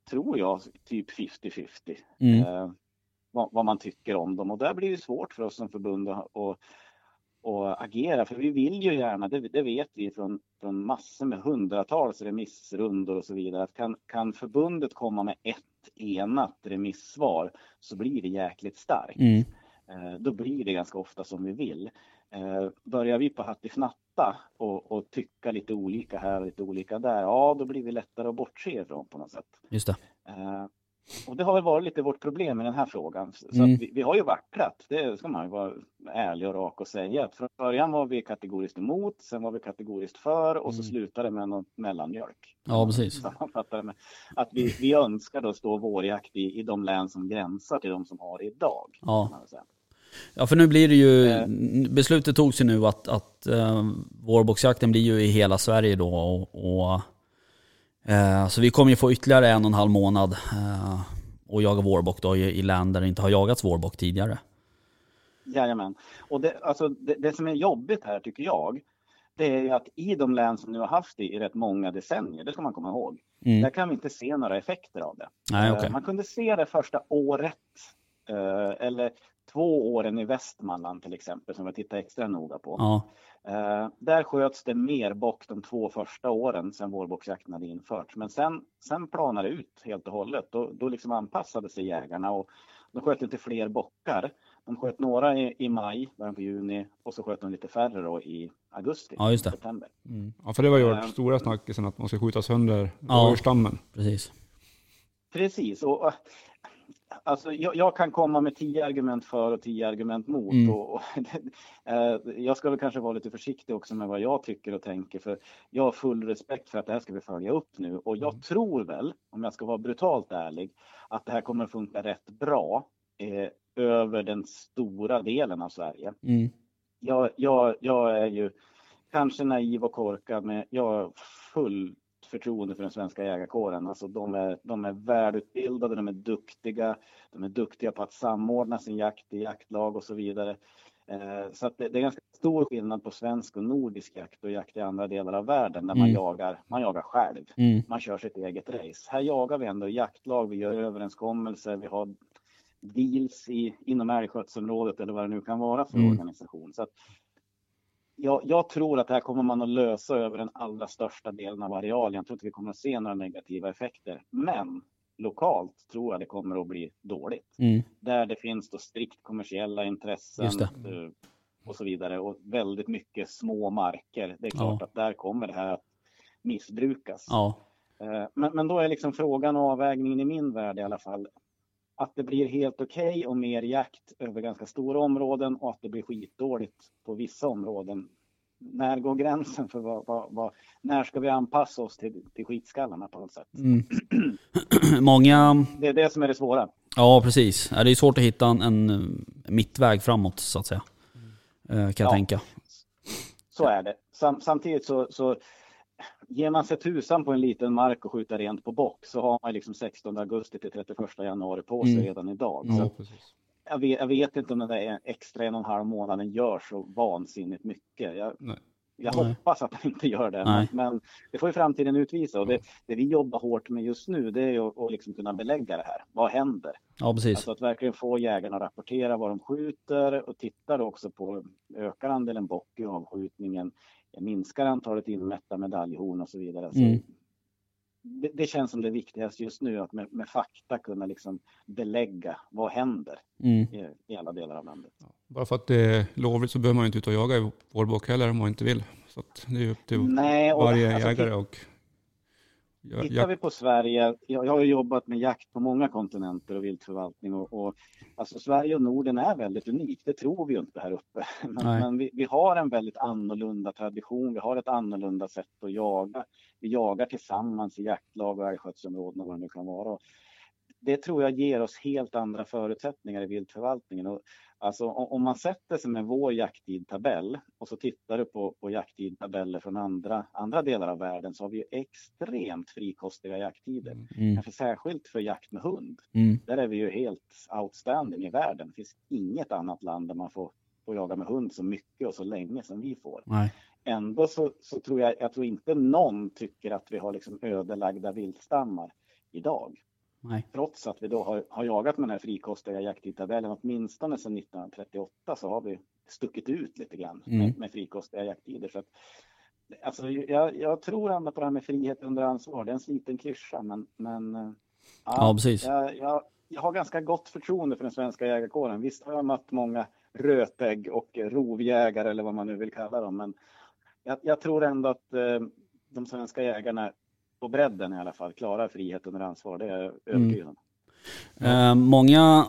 tror jag, typ 50-50. Mm. Eh, vad, vad man tycker om dem och där blir det svårt för oss som förbund att, att, att agera för vi vill ju gärna, det, det vet vi från, från massor med hundratals remissrundor och så vidare, att kan, kan förbundet komma med ett enat remissvar så blir det jäkligt starkt. Mm. Eh, då blir det ganska ofta som vi vill. Eh, börjar vi på hattifnatta och, och tycka lite olika här och lite olika där, ja då blir vi lättare att bortse ifrån på något sätt. Just det. Eh, och det har väl varit lite vårt problem i den här frågan. Så Mm. vi, vi har ju vacklat, det ska man ju vara ärlig och rak och säga. Från början var vi kategoriskt emot, sen var vi kategoriskt för och så Mm. slutade det med någon mellanmjölk. Ja, precis. Med att vi, vi önskar då stå vårjakt i, i de län som gränsar till de som har det idag. Ja. Ja, för nu blir det ju, Eh. beslutet togs ju nu att, att uh, vårboxjakten blir ju i hela Sverige då och, och eh, så vi kommer ju få ytterligare en och en halv månad uh, och jaga vårbock då i, i län där det inte har jagats vårbock tidigare. Jajamän. Och det, alltså, det, det som är jobbigt här tycker jag, det är ju att i de län som nu har haft det i rätt många decennier, det ska man komma ihåg, Mm. där kan vi inte se några effekter av det. Nej, Eh, okej. Man kunde se det första året, eh, eller två åren i Västmanland till exempel, som vi tittar extra noga på. Ja, Eh, där sköts det mer bock de två första åren sedan vårbocksjakten hade införts. Men sen, sen planade det ut helt och hållet. Då, då liksom anpassade sig jägarna och de sköt inte fler bockar. De sköt några i, i maj, början på juni och så sköt de lite färre då i augusti, Ja, just det. september. mm. Ja, för det var ju Eh. varit stora snackisen att man ska skjuta sönder Ja. rådjursstammen. precis. Precis. Och, eh, alltså, jag, jag kan komma med tio argument för och tio argument mot. Mm. Och, och, eh, jag ska väl kanske vara lite försiktig också med vad jag tycker och tänker. För jag har full respekt för att det här ska vi följa upp nu. Och jag Mm. tror väl, om jag ska vara brutalt ärlig, att det här kommer att funka rätt bra eh, över den stora delen av Sverige Mm. jag, jag, jag är ju kanske naiv och korkad, men jag har fullt förtroende för den svenska jägarkåren. Alltså de, är, de är välutbildade, de är duktiga, de är duktiga på att samordna sin jakt i jaktlag och så vidare. Eh, så att det, det är ganska stor skillnad på svensk och nordisk jakt och jakt i andra delar av världen där man, Mm. jagar, man jagar själv. Mm. Man kör sitt eget race. Här jagar vi ändå jaktlag, vi gör överenskommelser, vi har deals i, inom älgskötselområdet eller vad det nu kan vara för Mm. organisation. Så att jag, jag tror att det här kommer man att lösa över den allra största delen av arealen. Jag tror inte vi kommer att se några negativa effekter. Men lokalt tror jag det kommer att bli dåligt. Mm. Där det finns då strikt kommersiella intressen eh, och så vidare och väldigt mycket små marker. Det är klart Ja. att där kommer det här att missbrukas. Ja, Eh, Men, men då är liksom frågan och avvägningen i min värld i alla fall. Att det blir helt okej okay och mer jakt över ganska stora områden och att det blir skitdåligt på vissa områden. När går gränsen för vad, vad, vad när ska vi anpassa oss till, till skitskallarna på något sätt? Mm. Många... Det är det som är det svåra. Ja, precis. Det är svårt att hitta en, en mittväg framåt så att säga. Mm. Kan jag ja, tänka. Så är det. Sam, samtidigt så, så ger man sig tusan på en liten mark och skjuter rent på bock så har man liksom 16 augusti till 31 januari på sig mm. redan idag. Så jag, vet, jag, vet, inte om den där extra en och en halv månaden gör så vansinnigt mycket. Jag, jag hoppas att den inte gör det, men, men, det får ju framtiden utvisa. Och det, det, vi jobbar hårt med just nu, det är att, att liksom kunna belägga det här. Vad händer? Ja, precis. Alltså att verkligen få jägarna att rapportera vad de skjuter och tittar också på ökar andelen bock i avskjutningen minskar antalet inmätta medaljhorn och så vidare. Så mm. Det, det, känns som det viktigaste just nu att med, med fakta kunna liksom belägga vad händer mm. i, i, alla delar av landet. Bara för att det är lovligt så behöver man ju inte ut och jaga i vårbock heller om man inte vill. Så det är upp till Nej, och, varje alltså, jägare och Tittar vi på Sverige, jag, jag har jobbat med jakt på många kontinenter och viltförvaltning och, och alltså Sverige och Norden är väldigt unikt, det tror vi ju inte här uppe. Men, men vi, vi, har en väldigt annorlunda tradition, vi har ett annorlunda sätt att jaga. Vi jagar tillsammans i jaktlag och älgskötselområden och vad det nu kan vara. Det tror jag ger oss helt andra förutsättningar i viltförvaltningen. Och Alltså om man sätter sig med vår jakttidtabell och så tittar du på, på jakttidtabeller från andra, andra delar av världen så har vi ju extremt frikostiga jakttider. Mm. mm. Kanske särskilt för jakt med hund. Mm. Där är vi ju helt outstanding i världen. Det finns inget annat land där man får, får jaga med hund så mycket och så länge som vi får. Nej. Ändå så, så tror jag, jag tror inte någon tycker att vi har liksom ödelagda viltstammar idag. Nej. Trots att vi då har, har jagat med den här frikostiga jakttidtabellen, åtminstone sedan 1938 så har vi stuckit ut lite grann mm. med, med frikostiga jakttider. Så att, alltså, jag, jag, tror ändå på det här med frihet under ansvar. Det är en sliten klyscha, men, men ja, ja, precis. Jag, jag, jag, har ganska gott förtroende för den svenska jägarkåren. Visst har jag mött många rötägg och rovjägare eller vad man nu vill kalla dem, men jag, jag tror ändå att eh, de svenska jägarna på bredden i alla fall klarar frihet under ansvar. Det är jag övertygad om. Mm. Eh, många,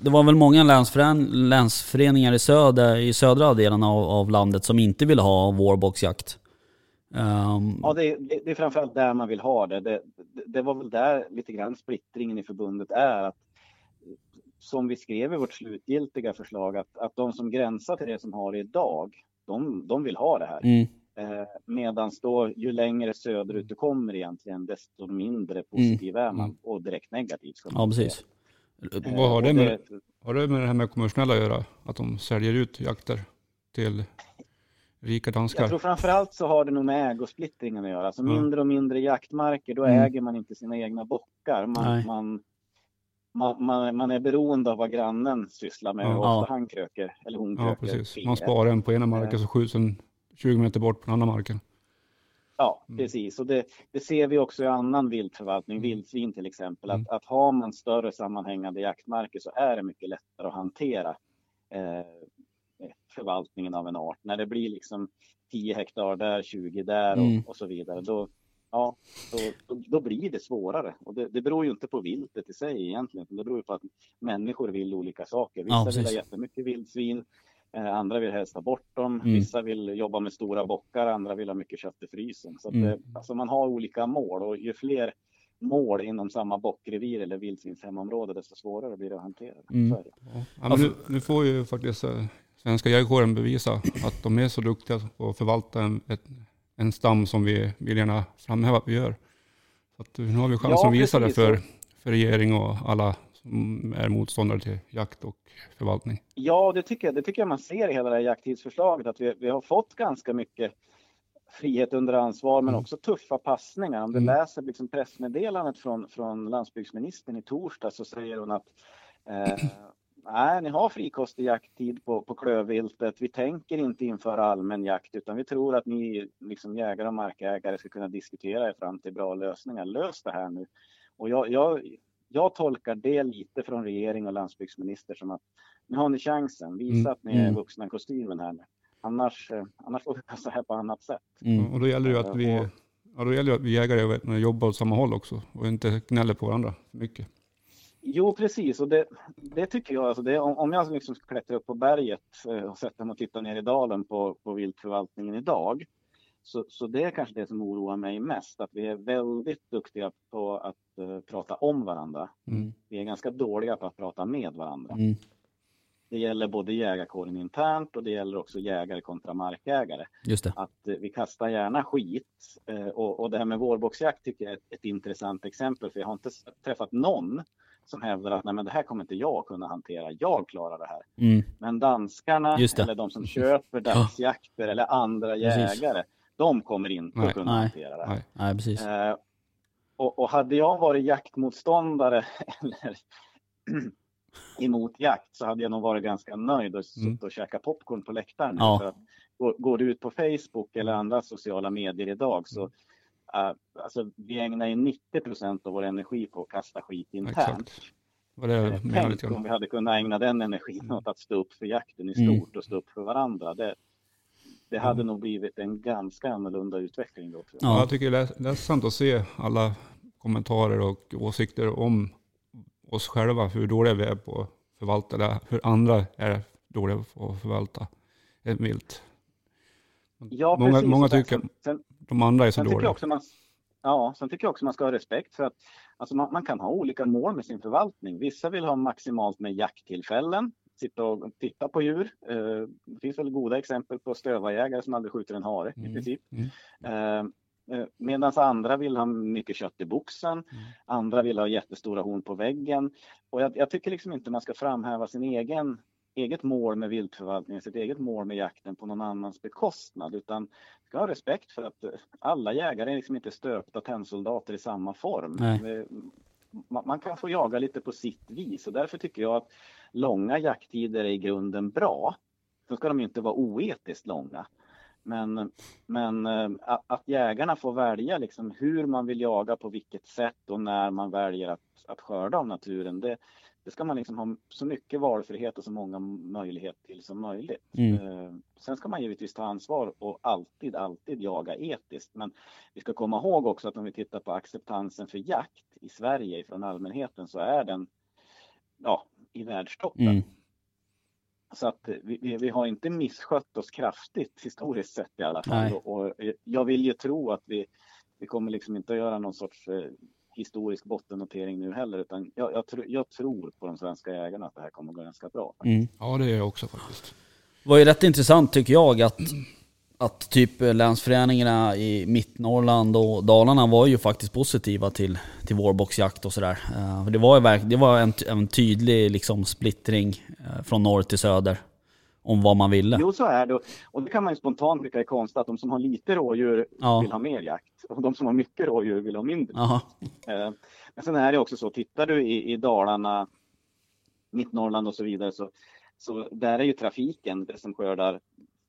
det var väl många länsfören, länsföreningar i, söder, i södra delen av, av landet som inte ville ha vårboxjakt. Um... Ja, det, det, det, är framförallt där man vill ha det. det. det. var väl där lite grann splittringen i förbundet är. att Som vi skrev i vårt slutgiltiga förslag, att, att de som gränsar till det som har det idag, de, de vill ha det här. Mm. Eh, Medan då ju längre söderut du kommer egentligen desto mindre mm. positiv mm. är man och direkt negativ. Ja precis. Eh, Vad har det, med, det, har det med det här med konventionella att göra? Att de säljer ut jakter till rika danskar? Jag tror framförallt så har det nog med ägosplittringen att göra. Alltså mindre och mindre jaktmarker, då mm. äger man inte sina egna bockar. Man, man, man, man, man, är beroende av vad grannen sysslar med, ja. ofta han kröker eller hon kröker. Ja, precis. Man sparar en på ena marken så skjuts en 20 meter bort på den andra marken. Ja, mm. precis. Och det, det, ser vi också i annan viltförvaltning, mm. vildsvin till exempel. Att, mm. att har man större sammanhängande jaktmarker så är det mycket lättare att hantera eh, förvaltningen av en art. När det blir liksom 10 hektar där, 20 där och, mm. och så vidare, då, ja, då, då, blir det svårare. Och det, det beror ju inte på viltet i sig egentligen, det beror på att människor vill olika saker. Vissa ja, vill ha jättemycket vildsvin, andra vill helst ha bort dem. Mm. Vissa vill jobba med stora bockar, andra vill ha mycket kött i frysen. Så mm. det, alltså man har olika mål och ju fler mål inom samma bockrevir eller vildsvinshemområde desto svårare blir det att hantera. Mm. Ja. Ja, nu, nu, får ju faktiskt äh, svenska jägarkåren bevisa att de är så duktiga på att förvalta en, ett, en stam som vi vill gärna framhäva att vi gör. Så att, nu har vi chansen ja, att visa det för, för regering och alla som är motståndare till jakt och förvaltning. Ja, det tycker jag, det tycker jag man ser i hela det här jakttidsförslaget, att vi, vi har fått ganska mycket frihet under ansvar, men mm. också tuffa passningar. Om du mm. läser liksom pressmeddelandet från, från landsbygdsministern i torsdag så säger hon att eh, nej, ni har frikostig jakttid på, på klövviltet. Vi tänker inte införa allmän jakt, utan vi tror att ni liksom jägare och markägare ska kunna diskutera er fram till bra lösningar. Lös det här nu. Och jag, jag, jag tolkar det lite från regering och landsbygdsminister som att nu har ni chansen, visa mm. att ni är mm. vuxna kostymen här. Annars, eh, annars får vi passa här på annat sätt. Mm. Och då gäller det att vi, ja, då gäller det att vi jägare jobbar åt samma håll också och inte gnäller på varandra för mycket. Jo, precis. Och det, det tycker jag. Alltså det, om jag liksom klättrar upp på berget eh, och sätter mig och tittar ner i dalen på, på viltförvaltningen idag. Så, så det är kanske det som oroar mig mest. Att vi är väldigt duktiga på att uh, prata om varandra. Mm. Vi är ganska dåliga på att prata med varandra. Mm. Det gäller både jägarkåren internt och det gäller också jägare kontra markägare. Just det. Att eh, vi kastar gärna skit. Eh, och, och det här med vårboxjakt tycker jag är ett, ett, intressant exempel. För jag har inte träffat någon som hävdar att Nej, men det här kommer inte jag kunna hantera. Jag klarar det här. Mm. Men danskarna eller de som köper dagsjakter eller andra jägare. De kommer inte nej, att kunna nej, hantera det. Nej, nej precis. Eh, och, och, hade jag varit jaktmotståndare eller emot jakt så hade jag nog varit ganska nöjd och mm. suttit och käkat popcorn på läktaren. Ja. För att, går, går du ut på Facebook eller andra sociala medier idag så uh, alltså, vi ägnar ju 90 procent av vår energi på att kasta skit internt. Vad det eh, Tänk om vi hade kunnat ägna den energin mm. åt att stå upp för jakten i mm. stort mm. och stå upp för varandra. Det, det hade mm. nog blivit en ganska annorlunda utveckling då. Jag. Ja, jag tycker det är ledsamt att se alla kommentarer och åsikter om oss själva, hur dåliga vi är på att förvalta det, hur andra är dåliga på att förvalta ett vilt. Ja, många, precis. många tycker sen, de andra är så dåliga. Också man, ja, sen tycker jag också man ska ha respekt för att alltså man, man, kan ha olika mål med sin förvaltning. Vissa vill ha maximalt med jakttillfällen, sitta och titta på djur. Eh, det finns väl goda exempel på stövajägare som aldrig skjuter en hare mm. i princip. Mm. Eh, Eh, Medan andra vill ha mycket kött i boxen. Mm. Andra vill ha jättestora horn på väggen. Och jag, jag, tycker liksom inte man ska framhäva sin egen eget mål med viltförvaltningen, sitt eget mål med jakten på någon annans bekostnad, utan ska ha respekt för att alla jägare är liksom inte stöpta tennsoldater i samma form. Man, man kan få jaga lite på sitt vis och därför tycker jag att långa jakttider är i grunden bra. Då ska de inte vara oetiskt långa. Men, men eh, att jägarna får välja liksom hur man vill jaga, på vilket sätt och när man väljer att, att skörda av naturen. Det, det ska man liksom ha så mycket valfrihet och så många möjligheter till som möjligt. Mm. Eh, sen ska man givetvis ta ansvar och alltid, alltid jaga etiskt. Men vi ska komma ihåg också att om vi tittar på acceptansen för jakt i Sverige från allmänheten så är den ja, i världstoppen. Mm. Så att vi, vi, har inte misskött oss kraftigt historiskt sett i alla fall. Och, och, jag vill ju tro att vi, vi kommer liksom inte att göra någon sorts eh, historisk bottennotering nu heller, utan jag, jag, tr jag, tror på de svenska jägarna att det här kommer att gå ganska bra. Mm. Ja, det är jag också faktiskt. Det var ju rätt intressant tycker jag att att typ länsföreningarna i Mittnorrland och Dalarna var ju faktiskt positiva till, till vårboxjakt och sådär. Uh, det var, ju det var en, en tydlig liksom splittring uh, från norr till söder om vad man ville. Jo, så är det. Och det kan man ju spontant tycka är konstigt att de som har lite rådjur ja. vill ha mer jakt och de som har mycket rådjur vill ha mindre. Uh, men sen är det också så, tittar du i, i Dalarna, Mittnorrland och så vidare så, så där är ju trafiken det som skördar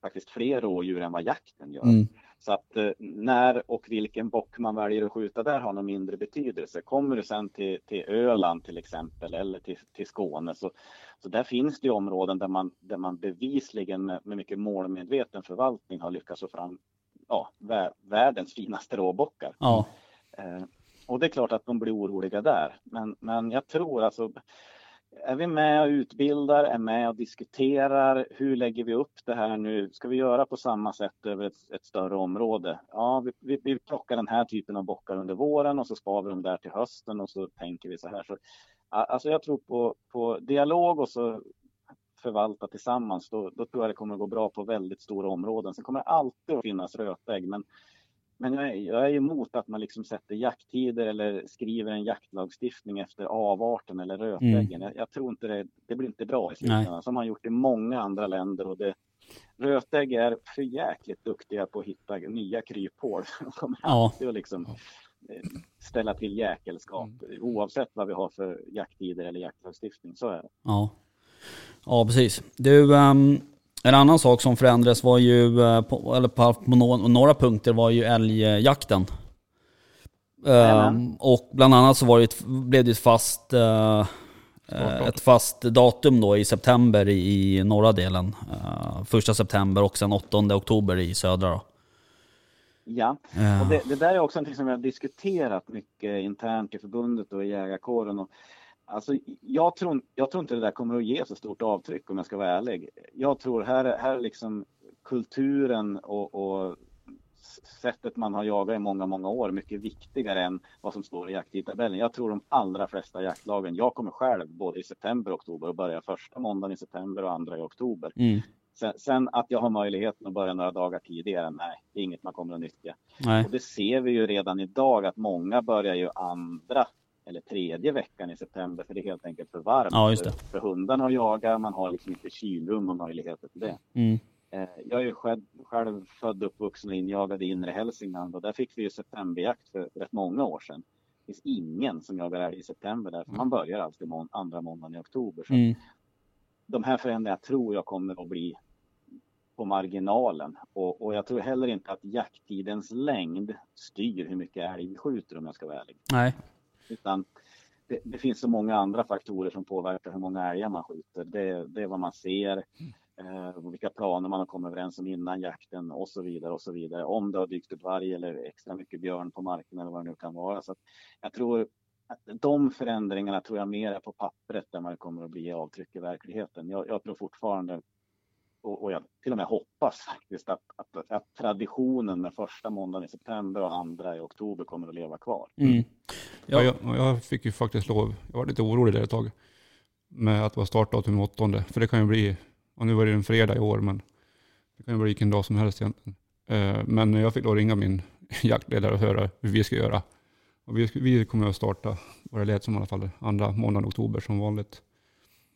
faktiskt fler rådjur än vad jakten gör. Mm. Så att eh, när och vilken bock man väljer att skjuta där har nog mindre betydelse. Kommer du sen till, till Öland till exempel eller till, till Skåne så, så där finns det områden där man, där man bevisligen med, med mycket målmedveten förvaltning har lyckats få fram ja, världens finaste råbockar. Ja. Eh, och det är klart att de blir oroliga där. Men, men jag tror alltså är vi med och utbildar, är med och diskuterar, hur lägger vi upp det här nu? Ska vi göra på samma sätt över ett, ett större område? Ja, vi, vi, vi, plockar den här typen av bockar under våren och så spar vi dem där till hösten och så tänker vi så här. Så, alltså jag tror på, på dialog och så förvalta tillsammans. Då, då tror jag det kommer att gå bra på väldigt stora områden. Sen kommer det alltid att finnas rötägg, men men jag är, jag är emot att man liksom sätter jakttider eller skriver en jaktlagstiftning efter avarten eller rötäggen. Mm. Jag, jag, tror inte det, det blir inte bra i slutändan, som man gjort i många andra länder. Och det, rötägg är för jäkligt duktiga på att hitta nya kryphål. De kommer ja. alltid att liksom eh, ställa till jäkelskap mm. oavsett vad vi har för jakttider eller jaktlagstiftning. Så är det. Ja, ja precis. Du, um en annan sak som förändrades var ju, eh, på, eller på, på några punkter var ju älgjakten. Um, och bland annat så var det ett, blev det ett fast, uh, ett fast datum då i september i, i norra delen. Uh, första september och sen 8 oktober i södra. Då. Ja, och det, det, där är också något som vi har diskuterat mycket internt i förbundet och i jägarkåren. Och Alltså, jag, tror, jag tror inte det där kommer att ge så stort avtryck om jag ska vara ärlig. Jag tror här, här liksom kulturen och, och sättet man har jagat i många, många år mycket viktigare än vad som står i jakttidtabellen. Jag tror de allra flesta jaktlagen, jag kommer själv både i september och oktober och börja första måndagen i september och andra i oktober. Mm. Sen, sen, att jag har möjligheten att börja några dagar tidigare, nej, det är inget man kommer att nyttja. Nej. Och det ser vi ju redan idag att många börjar ju andra eller tredje veckan i september för det är helt enkelt för varmt Ja, just det. För, för hundarna att jaga. Man har liksom inte kylrum och möjligheter till det. Mm. Eh, Jag är ju själv, själv född, uppvuxen och injagad i inre Hälsingland och där fick vi ju septemberjakt för rätt många år sedan. Det finns ingen som jagar älg i september där, för man börjar alltid må- andra måndagen i oktober. Så Mm. de här förändringarna tror jag kommer att bli på marginalen. Och, och jag tror heller inte att jakttidens längd styr hur mycket älg vi skjuter om jag ska vara ärlig. Nej. Utan det, det finns så många andra faktorer som påverkar hur många älgar man skjuter. Det, det är vad man ser, eh, vilka planer man har kommit överens om innan jakten och så vidare och så vidare. Om det har dykt upp varg eller extra mycket björn på marken eller vad det nu kan vara. Så att jag tror de förändringarna tror jag mer är på pappret än vad det kommer att bli avtryck i verkligheten. Jag, jag tror fortfarande och, och jag till och med hoppas faktiskt att, att, att traditionen med första måndagen i september och andra i oktober kommer att leva kvar. Mm. Ja. Ja. jag, jag fick ju faktiskt lov, jag var lite orolig där ett tag, med att det var startdatum åttonde. För det kan ju bli, och nu var det en fredag i år, men det kan ju bli vilken dag som helst egentligen. Eh, Men jag fick då ringa min jaktledare och höra hur vi ska göra. Och vi, vi kommer att starta, vad det lät som i alla fall, andra måndagen i oktober som vanligt.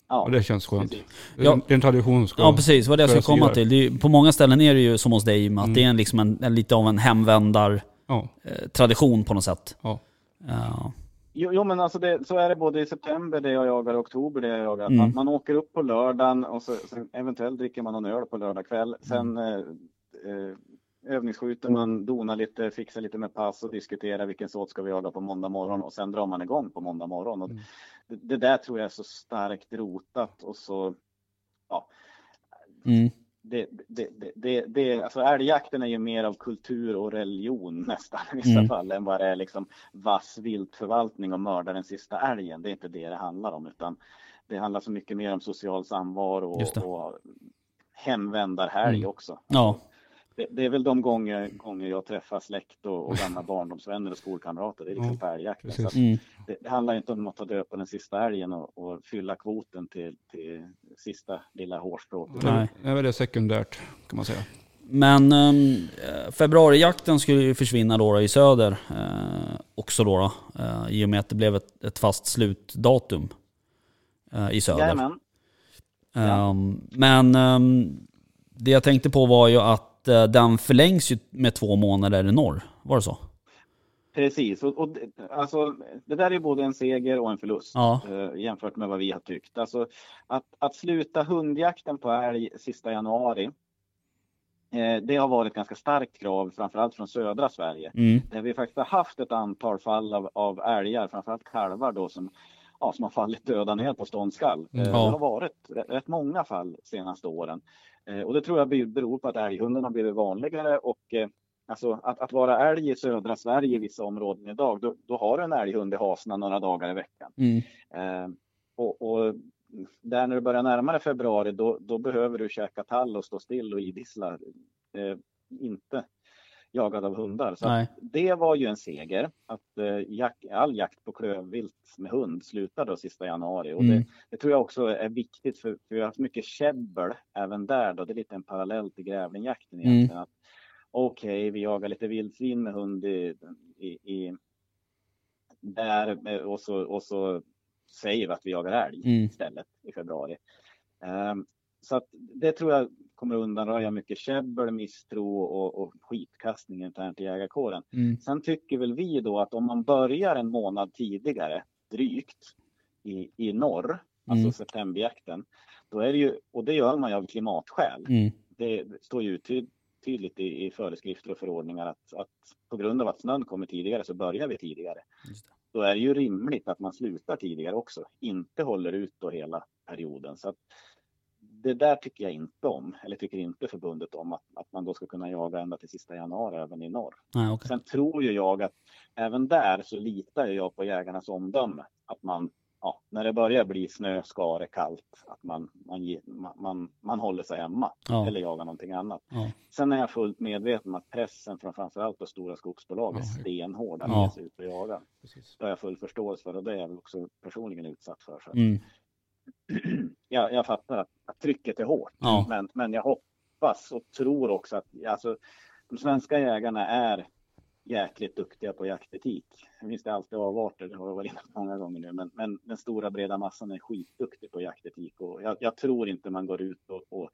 Ja, Och det känns skönt. precis. Ja. det är en tradition ska... Ja precis, vad det jag föras komma vidare. till. Det är, på många ställen är det ju som hos dig, med att Mm. det är en, liksom en, en, lite av en hemvändar Ja, eh, tradition på något sätt. ja. Ja. Jo, jo men alltså det, så är det både i september det jag jagar och oktober det jag jagar. Mm. Man, man åker upp på lördagen och så, sen eventuellt dricker man någon öl på lördag kväll. Sen Mm. eh, eh, övningsskjuter man, donar lite, fixar lite med pass och diskuterar vilken såt ska vi jaga på måndag morgon och sen drar man igång på måndag morgon. Och Mm. det, det där tror jag är så starkt rotat och så ja, Mm. det, det, det, det, alltså älgjakten är ju mer av kultur och religion nästan i vissa Mm. fall än vad det är liksom vass viltförvaltning och mörda den sista älgen. Det är inte det det handlar om utan det handlar så mycket mer om social samvaro och, och hemvändarhelg Mm. också. Ja. Det, det är väl de gånger, gånger jag träffar släkt och, och gamla barndomsvänner och skolkamrater. Det är liksom precis. att Mm. det, det handlar inte om att ta död på den sista älgen och, och fylla kvoten till, till sista lilla hårstrået. Nej. Det är väl det sekundärt kan man säga. Men um, februarijakten skulle ju försvinna då, då i söder eh, också då, då eh, i och med att det blev ett, ett fast slutdatum eh, i söder. Jajamän. Ja. Ehm, men ehm, det jag tänkte på var ju att eh, den förlängs ju med två månader i norr. Var det så? Precis, och, och det- alltså, det där är både en seger och en förlust Ja. eh, jämfört med vad vi har tyckt. Alltså, att, att sluta hundjakten på älg sista januari, eh, det har varit ett ganska starkt krav, framförallt från södra Sverige. Mm. Där vi faktiskt har haft ett antal fall av, av älgar, framförallt kalvar då, som, ja, som har fallit döda ner på ståndskall. Eh, Ja. Det har varit rätt, många fall senaste åren. Eh, och det tror jag beror på att älghunden har blivit vanligare och eh, Alltså att, att vara älg i södra Sverige i vissa områden idag, då, då har du en älghund i hasarna några dagar i veckan. Mm. Eh, och, och där när du börjar närma dig februari, då, då behöver du käka tall och stå still och idissla. Eh, inte jagad av hundar. Så det var ju en seger. Att eh, jak, all jakt på klövvilt med hund slutar då sista januari. Och Mm. det, det tror jag också är viktigt för, för vi har haft mycket käbbel även där. Då. Det är lite en parallell till grävlingjakten Mm. egentligen. Att, Okej, vi jagar lite vildsvin med hund i, i, i där eh, och så, och så säger vi att vi jagar älg Mm. istället i februari. Ehm, så att det tror jag kommer att undanröja mycket käbbel, misstro och, och skitkastning internt i jägarkåren. Mm. Sen tycker väl vi då att om man börjar en månad tidigare, drygt, i, i norr, alltså Mm. septemberjakten, då är det ju, och det gör man ju av klimatskäl. Mm. Det står ju tyd, tydligt i, i föreskrifter och förordningar att, att på grund av att snön kommer tidigare så börjar vi tidigare. Då är det ju rimligt att man slutar tidigare också, inte håller ut då hela perioden. Så att det där tycker jag inte om, eller tycker inte förbundet om, att, att man då ska kunna jaga ända till sista januari även i norr. Nej, okej. Sen tror ju jag att även där så litar jag på jägarnas omdöme. Att man ja, när det börjar bli snö, skare, kallt, att man, man, man, man, håller sig hemma Ja. eller jagar någonting annat. Ja. Sen är jag fullt medveten om att pressen från framförallt de stora skogsbolag är Ja. stenhård att Ja. ge sig ut och jaga. Precis. Det har jag full förståelse för och det är jag väl också personligen utsatt för. Så Mm. jag, jag fattar att, att trycket är hårt, Ja. men, men jag hoppas och tror också att alltså, de svenska jägarna är jäkligt duktiga på jaktetik. Det finns det alltid avarter, det har jag varit inne på många gånger nu, men, men den stora breda massan är skitduktig på jaktetik och jag, jag tror inte man går ut och, och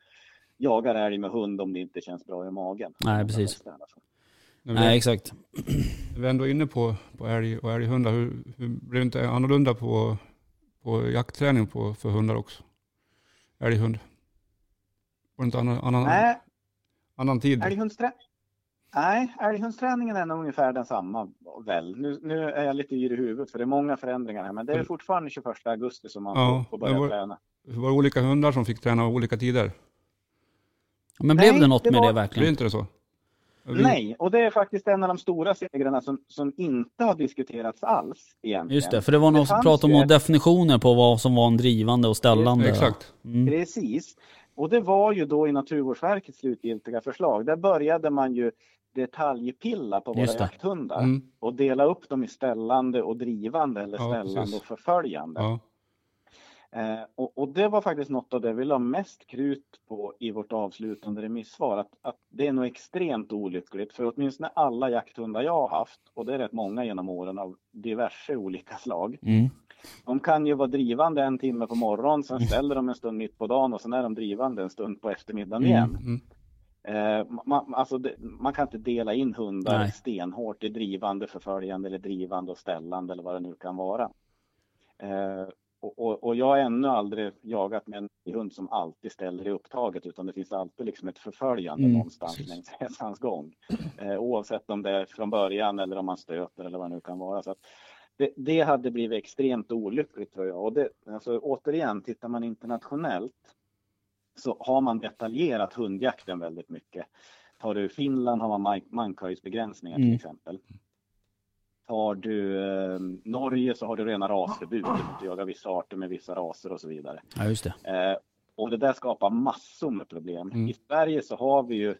jagar älg med hund om det inte känns bra i magen. Nej, precis. Nej, exakt. vi ändå är inne på, på älg och älghundar, hur, hur blev det inte annorlunda på, på jaktträning på, för hundar också? Älghund? Var det inte annan, annan, Nej, annan tid? älghundsträ... Nej, älghundsträningen är nog ungefär densamma väl. Nu, nu är jag lite yr i huvudet för det är många förändringar här, men det är fortfarande 21 augusti som man Ja, får, börja var- träna. Det var olika hundar som fick träna olika tider. Men blev Nej, det något det med var- det verkligen? inte det så? Vi- Nej, och det är faktiskt en av de stora segrarna som, som inte har diskuterats alls egentligen. Just det, för det var någon som pratade om ju- definitioner på vad som var en drivande och ställande. Exakt. Mm. Precis. Och det var ju då i Naturvårdsverkets slutgiltiga förslag. Där började man ju detaljpilla på våra jakthundar Mm. och dela upp dem i ställande och drivande eller Ja, ställande precis. och förföljande. Ja. Eh, och, och det var faktiskt något av det vi la mest krut på i vårt avslutande remissvar. Att, att det är nog extremt olyckligt för åtminstone alla jakthundar jag har haft, och det är rätt många genom åren av diverse olika slag. Mm. De kan ju vara drivande en timme på morgonen, sen ställer de en stund mitt på dagen och sen är de drivande en stund på eftermiddagen Mm. igen. Mm. Eh, man, alltså det, man kan inte dela in hundar Nej. stenhårt i drivande, förföljande eller drivande och ställande eller vad det nu kan vara. Eh, och, och, och jag har ännu aldrig jagat med en hund som alltid ställer i upptaget utan det finns alltid liksom ett förföljande Mm, någonstans precis. längs resans gång. Eh, oavsett om det är från början eller om man stöter eller vad det nu kan vara. Så det, det hade blivit extremt olyckligt tror jag. Och det, alltså, återigen, tittar man internationellt så har man detaljerat hundjakten väldigt mycket. Tar du Finland har man mank- mankhöjdsbegränsningar till Mm. exempel. Tar du eh, Norge så har du rena rasförbud. Du får jaga vissa arter med vissa raser och så vidare. Ja, just det. Eh, och det där skapar massor med problem. Mm. I Sverige så har vi ju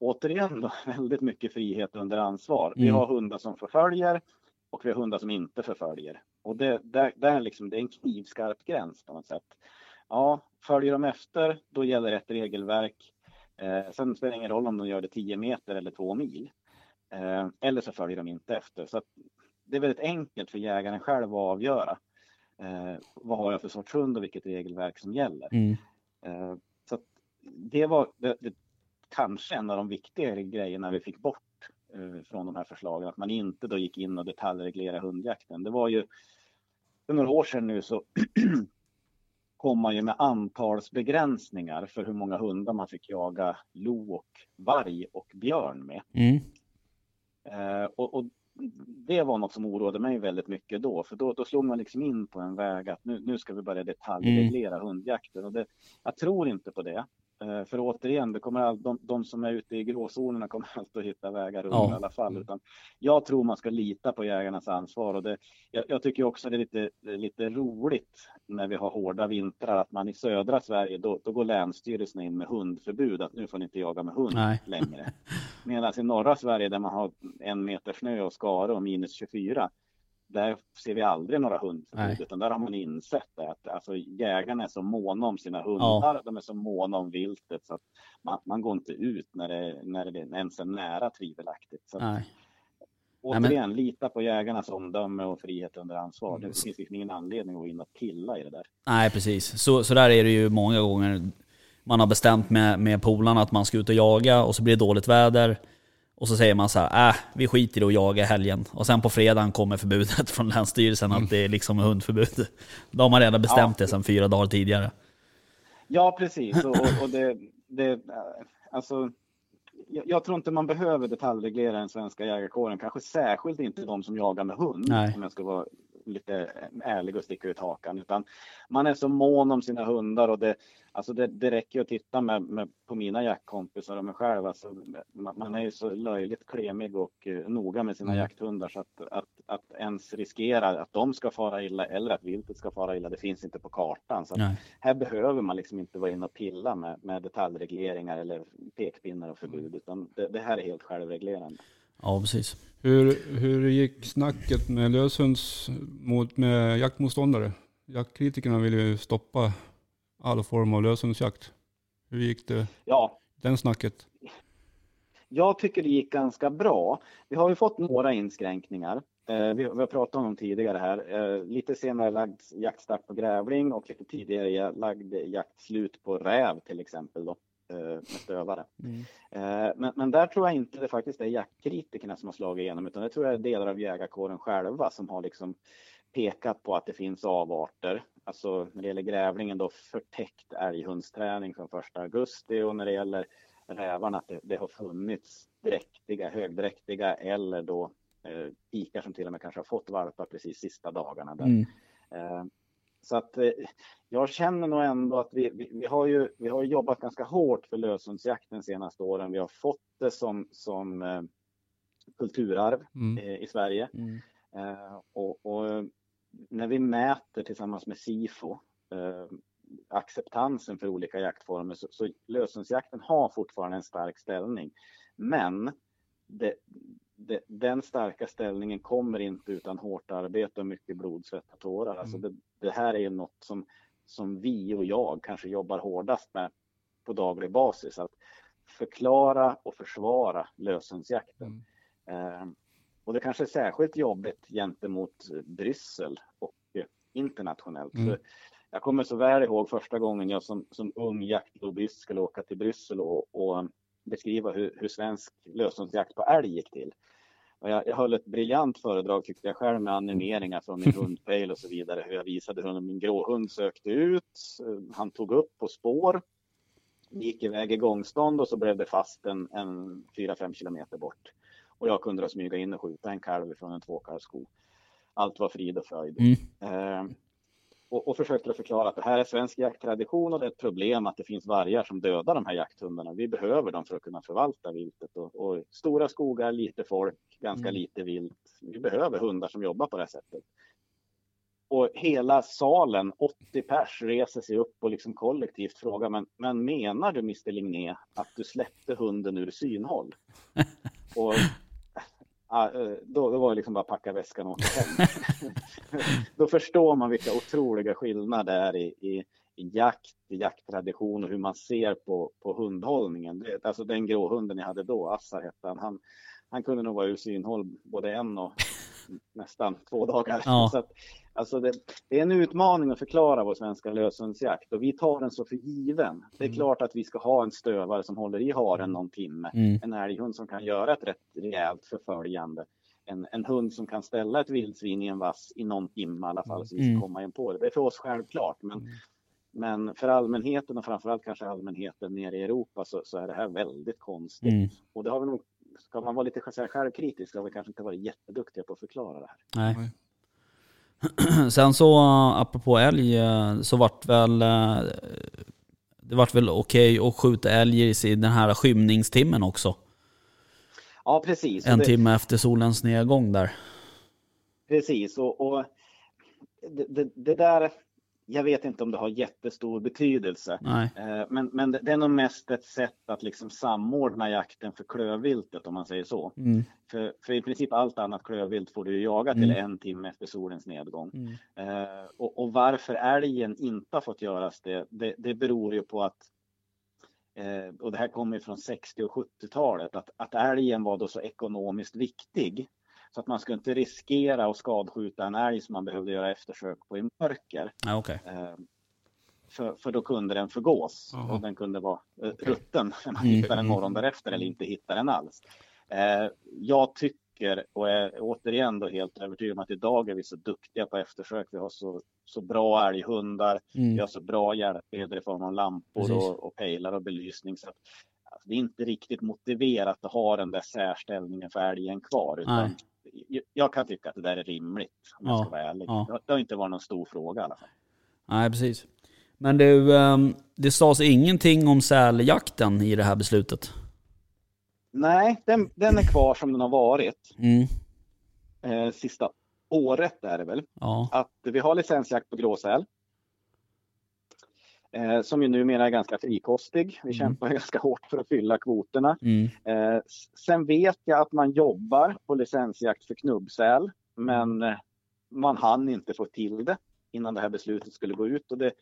återigen då, väldigt mycket frihet under ansvar. Vi Mm. har hundar som förföljer och vi har hundar som inte förföljer. Och det, där, där liksom, det är en knivskarp gräns på något sätt. Ja, följer de efter, då gäller ett regelverk. Eh, sen spelar det ingen roll om de gör det 10 meter eller 2 mil. Eh, eller så följer de inte efter. Så det är väldigt enkelt för jägaren själv att avgöra. Eh, vad har jag för sorts hund och vilket regelverk som gäller. Mm. Eh, så det var det, det, kanske en av de viktigare grejerna vi fick bort från de här förslagen. Att man inte då gick in och detaljreglerade hundjakten. Det var ju för några år sedan nu så kom man ju med antalsbegränsningar för hur många hundar man fick jaga lo och varg och björn med. Mm. Eh, och, och det var något som oroade mig väldigt mycket då, för då, då slog man liksom in på en väg att nu, nu ska vi börja detaljreglera hundjakten. Och det, jag tror inte på det. Eh, för återigen, det kommer all, de, de som är ute i gråzonerna kommer alltid att hitta vägar runt Ja. i alla fall. Utan jag tror man ska lita på jägarnas ansvar. Och det, jag, jag tycker också det är lite, lite roligt när vi har hårda vintrar att man i södra Sverige, då, då går länsstyrelsen in med hundförbud. Att nu får ni inte jaga med hund Nej. längre. Medan i norra Sverige där man har en meter snö och skare och minus 24. Där ser vi aldrig några hundförbud Nej. utan där har man insett att alltså, jägarna är så måna om sina hundar, de är så måna om viltet så att man, man går inte ut när det, när det ens är nära tvivelaktigt. Så att, Nej. återigen, lita på jägarnas omdöme och frihet under ansvar. Det finns liksom ingen anledning att gå in och pilla i det där. Nej, precis. Så, så där är det ju många gånger. Man har bestämt med, med polarna att man ska ut och jaga och så blir det dåligt väder. Och så säger man så här, äh, vi skiter i att jaga helgen. Och sen på fredagen kommer förbudet från Länsstyrelsen att det är liksom hundförbud. Då har man redan bestämt Ja. det sedan fyra dagar tidigare. Ja, precis. Och, och, det, det, alltså, jag, jag tror inte man behöver detaljreglera den svenska jägarkåren. Kanske särskilt inte de som jagar med hund. Nej. Om jag ska vara lite ärlig och sticka ut hakan. Utan man är så mån om sina hundar och det, alltså det, det räcker att titta med, med, på mina jaktkompisar och mig själv. Alltså, man, man är ju så löjligt klemig och uh, noga med sina mm. jakthundar så att, att, att ens riskera att de ska fara illa eller att viltet ska fara illa, det finns inte på kartan. Så här behöver man liksom inte vara inne och pilla med, med detaljregleringar eller pekpinnar och förbud, mm. utan det, det här är helt självreglerande. Ja, precis. Hur, hur gick snacket med löshunds mot, med jaktmotståndare? Jaktkritikerna vill ju stoppa all form av löshundsjakt. Hur gick det? Ja. Den snacket? Jag tycker det gick ganska bra. Vi har ju fått några inskränkningar. Eh, vi, har pratat om dem tidigare här. Eh, lite senare lagd jaktstart på grävling och lite tidigare lagd jaktslut på räv till exempel. Då. Eh, med stövare. Mm. Eh, men, men, där tror jag inte det faktiskt är jaktkritikerna som har slagit igenom utan det tror jag är delar av jägarkåren själva som har liksom pekat på att det finns avarter. Alltså när det gäller grävlingen då förtäckt älghundsträning från första augusti och när det gäller rävarna att det, det har funnits dräktiga, högdräktiga eller då eh, ikar som till och med kanske har fått valpar precis sista dagarna. Där. Mm. Eh, så att eh, jag känner nog ändå att vi, vi, vi, har ju, vi har jobbat ganska hårt för löshundsjakten senaste åren. Vi har fått det som, som eh, kulturarv mm. eh, i Sverige. Mm. Eh, och, och, när vi mäter tillsammans med SIFO eh, acceptansen för olika jaktformer så, så löshundsjakten har fortfarande en stark ställning. Men det, det, den starka ställningen kommer inte utan hårt arbete och mycket blod, svett och tårar. Alltså mm. det, det, här är något som, som vi och jag kanske jobbar hårdast med på daglig basis. Att förklara och försvara löshundsjakten. Mm. Eh, och det kanske är särskilt jobbigt gentemot Bryssel och internationellt. Mm. jag kommer så väl ihåg första gången jag som, som ung jaktlobbyist skulle åka till Bryssel och, och beskriva hur, hur svensk löshundsjakt på älg gick till. Och jag, jag höll ett briljant föredrag tyckte jag själv med animeringar från min hundpejl och så vidare. Hur jag visade hur min gråhund sökte ut. Han tog upp på spår. Gick iväg i gångstånd och så blev det fast en, en 4-5 kilometer bort. Och jag kunde då smyga in och skjuta en kalv från en tvåkalvsko. Allt var frid och fröjd. Mm. Eh, och, och försökte förklara att det här är svensk jakttradition och det är ett problem att det finns vargar som dödar de här jakthundarna. Vi behöver dem för att kunna förvalta viltet och, och stora skogar, lite folk, ganska mm. lite vilt. Vi behöver hundar som jobbar på det här sättet. Och hela salen, 80 pers, reser sig upp och liksom kollektivt frågar men, men menar du Mr Ligné att du släppte hunden ur synhåll? och Eh, då, då var det liksom bara packa väskan och åka hem. då förstår man vilka otroliga skillnader det är i, i, i jakt, i jakttradition och hur man ser på, på hundhållningen. Det, alltså den gråhunden jag hade då, Assar hette han, han, han kunde nog vara ur synhåll både en och nästan två dagar. Ja. Så att, alltså det, det, är en utmaning att förklara vår svenska löshundsjakt och vi tar den så för given. Det är mm. klart att vi ska ha en stövare som håller i haren någon timme. Mm. En älghund som kan göra ett rätt rejält förföljande. En, en hund som kan ställa ett vildsvin i en vass i någon timme i alla fall så vi ska mm. komma in på det. Det är för oss självklart. Men, mm. men för allmänheten och framförallt kanske allmänheten nere i Europa så, så är det här väldigt konstigt. Mm. Och det har vi nog ska man vara lite självkritisk så har vi kanske inte varit jätteduktiga på att förklara det här. Nej. Sen så apropå älg så vart väl eh, det vart väl okej okay att skjuta älg i den här skymningstimmen också? Ja, precis. En det, timme efter solens nedgång där. Precis, och, och det, det, det, där jag vet inte om det har jättestor betydelse. Eh, men, men det är nog mest ett sätt att liksom samordna jakten för klövviltet om man säger så. Mm. För, för i princip allt annat klövvilt får du jaga till mm. en timme efter solens nedgång. Mm. Eh, och, och, varför älgen inte har fått göras det, det, det beror ju på att eh, och det här kommer från 60 och 70-talet, att, att älgen var då så ekonomiskt viktig så att man skulle inte riskera att skadskjuta en älg som man behövde göra eftersök på i mörker. Ja, okay. Eh, för, för då kunde den förgås Aha. och den kunde vara eh, okay. rutten när man mm. hittar den morgon därefter eller inte hittar den alls. Eh, jag tycker och är återigen då helt övertygad om att idag är vi så duktiga på eftersök. Vi har så, så bra älghundar, mm. vi har så bra hjälpmedel i form av lampor och, och pejlar och belysning. Så att, alltså, det är inte riktigt motiverat att ha den där särställningen för älgen kvar. Utan jag kan tycka att det där är rimligt om jag Ja, ska vara ärlig. ja. Det har inte varit någon stor fråga i alla fall. Nej, precis. Men du, ehm, det sades ingenting om säljakten i det här beslutet? Nej, den, den är kvar som den har varit. Mm. Eh, sista året är det väl. Ja. Att vi har licensjakt på gråsäl. Eh, som ju numera är ganska frikostig. Vi Mm. kämpar ganska hårt för att fylla kvoterna. Mm. Eh, sen vet jag att man jobbar på licensjakt för knubbsäl, men eh, man hann inte få till det innan det här beslutet skulle gå ut. Och det,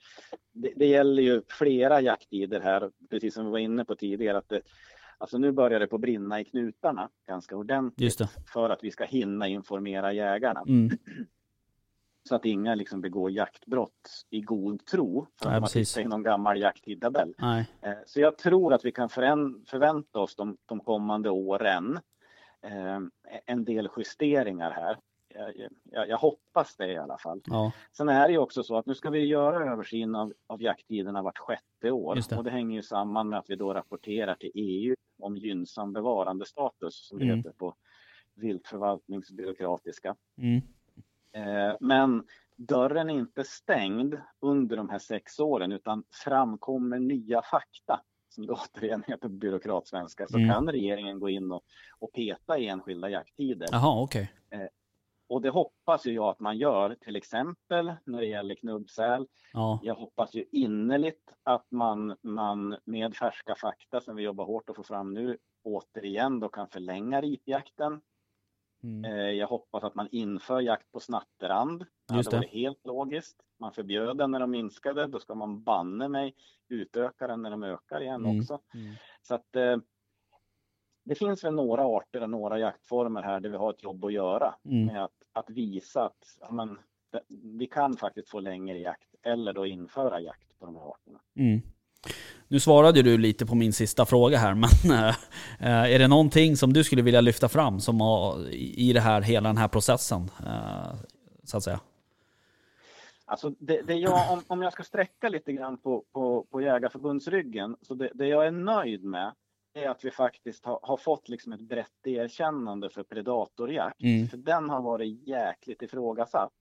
det, det gäller ju flera jakttider här, precis som vi var inne på tidigare. Att det, alltså nu börjar det på brinna i knutarna ganska ordentligt för att vi ska hinna informera jägarna. Mm. Så att inga liksom begår jaktbrott i god tro för att Nej, man tittar i någon gammal jakttidtabell. Eh, Så jag tror att vi kan förvänta oss de, de kommande åren eh, en del justeringar här. Jag, jag, jag hoppas det i alla fall. Ja. Sen är det ju också så att nu ska vi göra översyn av, av jakttiderna vart sjätte år det. och det hänger ju samman med att vi då rapporterar till EU om gynnsam bevarandestatus som det Mm. heter på viltförvaltningsbyråkratiska. Mm. Eh, Men dörren är inte stängd under de här sex åren utan framkommer nya fakta som det återigen heter på byråkratsvenska så Mm. kan regeringen gå in och, och peta i enskilda jakttider. Jaha, okej. Och det hoppas ju jag att man gör till exempel när det gäller knubbsäl. Ja. Jag hoppas ju innerligt att man, man med färska fakta som vi jobbar hårt att få fram nu återigen då kan förlänga ripjakten Mm. Eh, Jag hoppas att man inför jakt på snatterand. Det Just hade det. varit helt logiskt. Man förbjöd den när de minskade. Då ska man banne mig utöka den när de ökar igen Mm. också. Mm. Så att eh, det finns väl några arter och några jaktformer här där vi har ett jobb att göra Mm. med att, att visa att ja, men, det, vi kan faktiskt få längre jakt eller då införa jakt på de här arterna. Nu svarade du lite på min sista fråga här, men eh, är det någonting som du skulle vilja lyfta fram som har, i det här, hela den här processen? eh, Så att säga. Alltså det, det jag, om, om jag ska sträcka lite grann på, på, på Jägarförbundsryggen, så det, det jag är nöjd med är att vi faktiskt har, har fått liksom ett brett erkännande för predatorjakt. Mm. För den har varit jäkligt ifrågasatt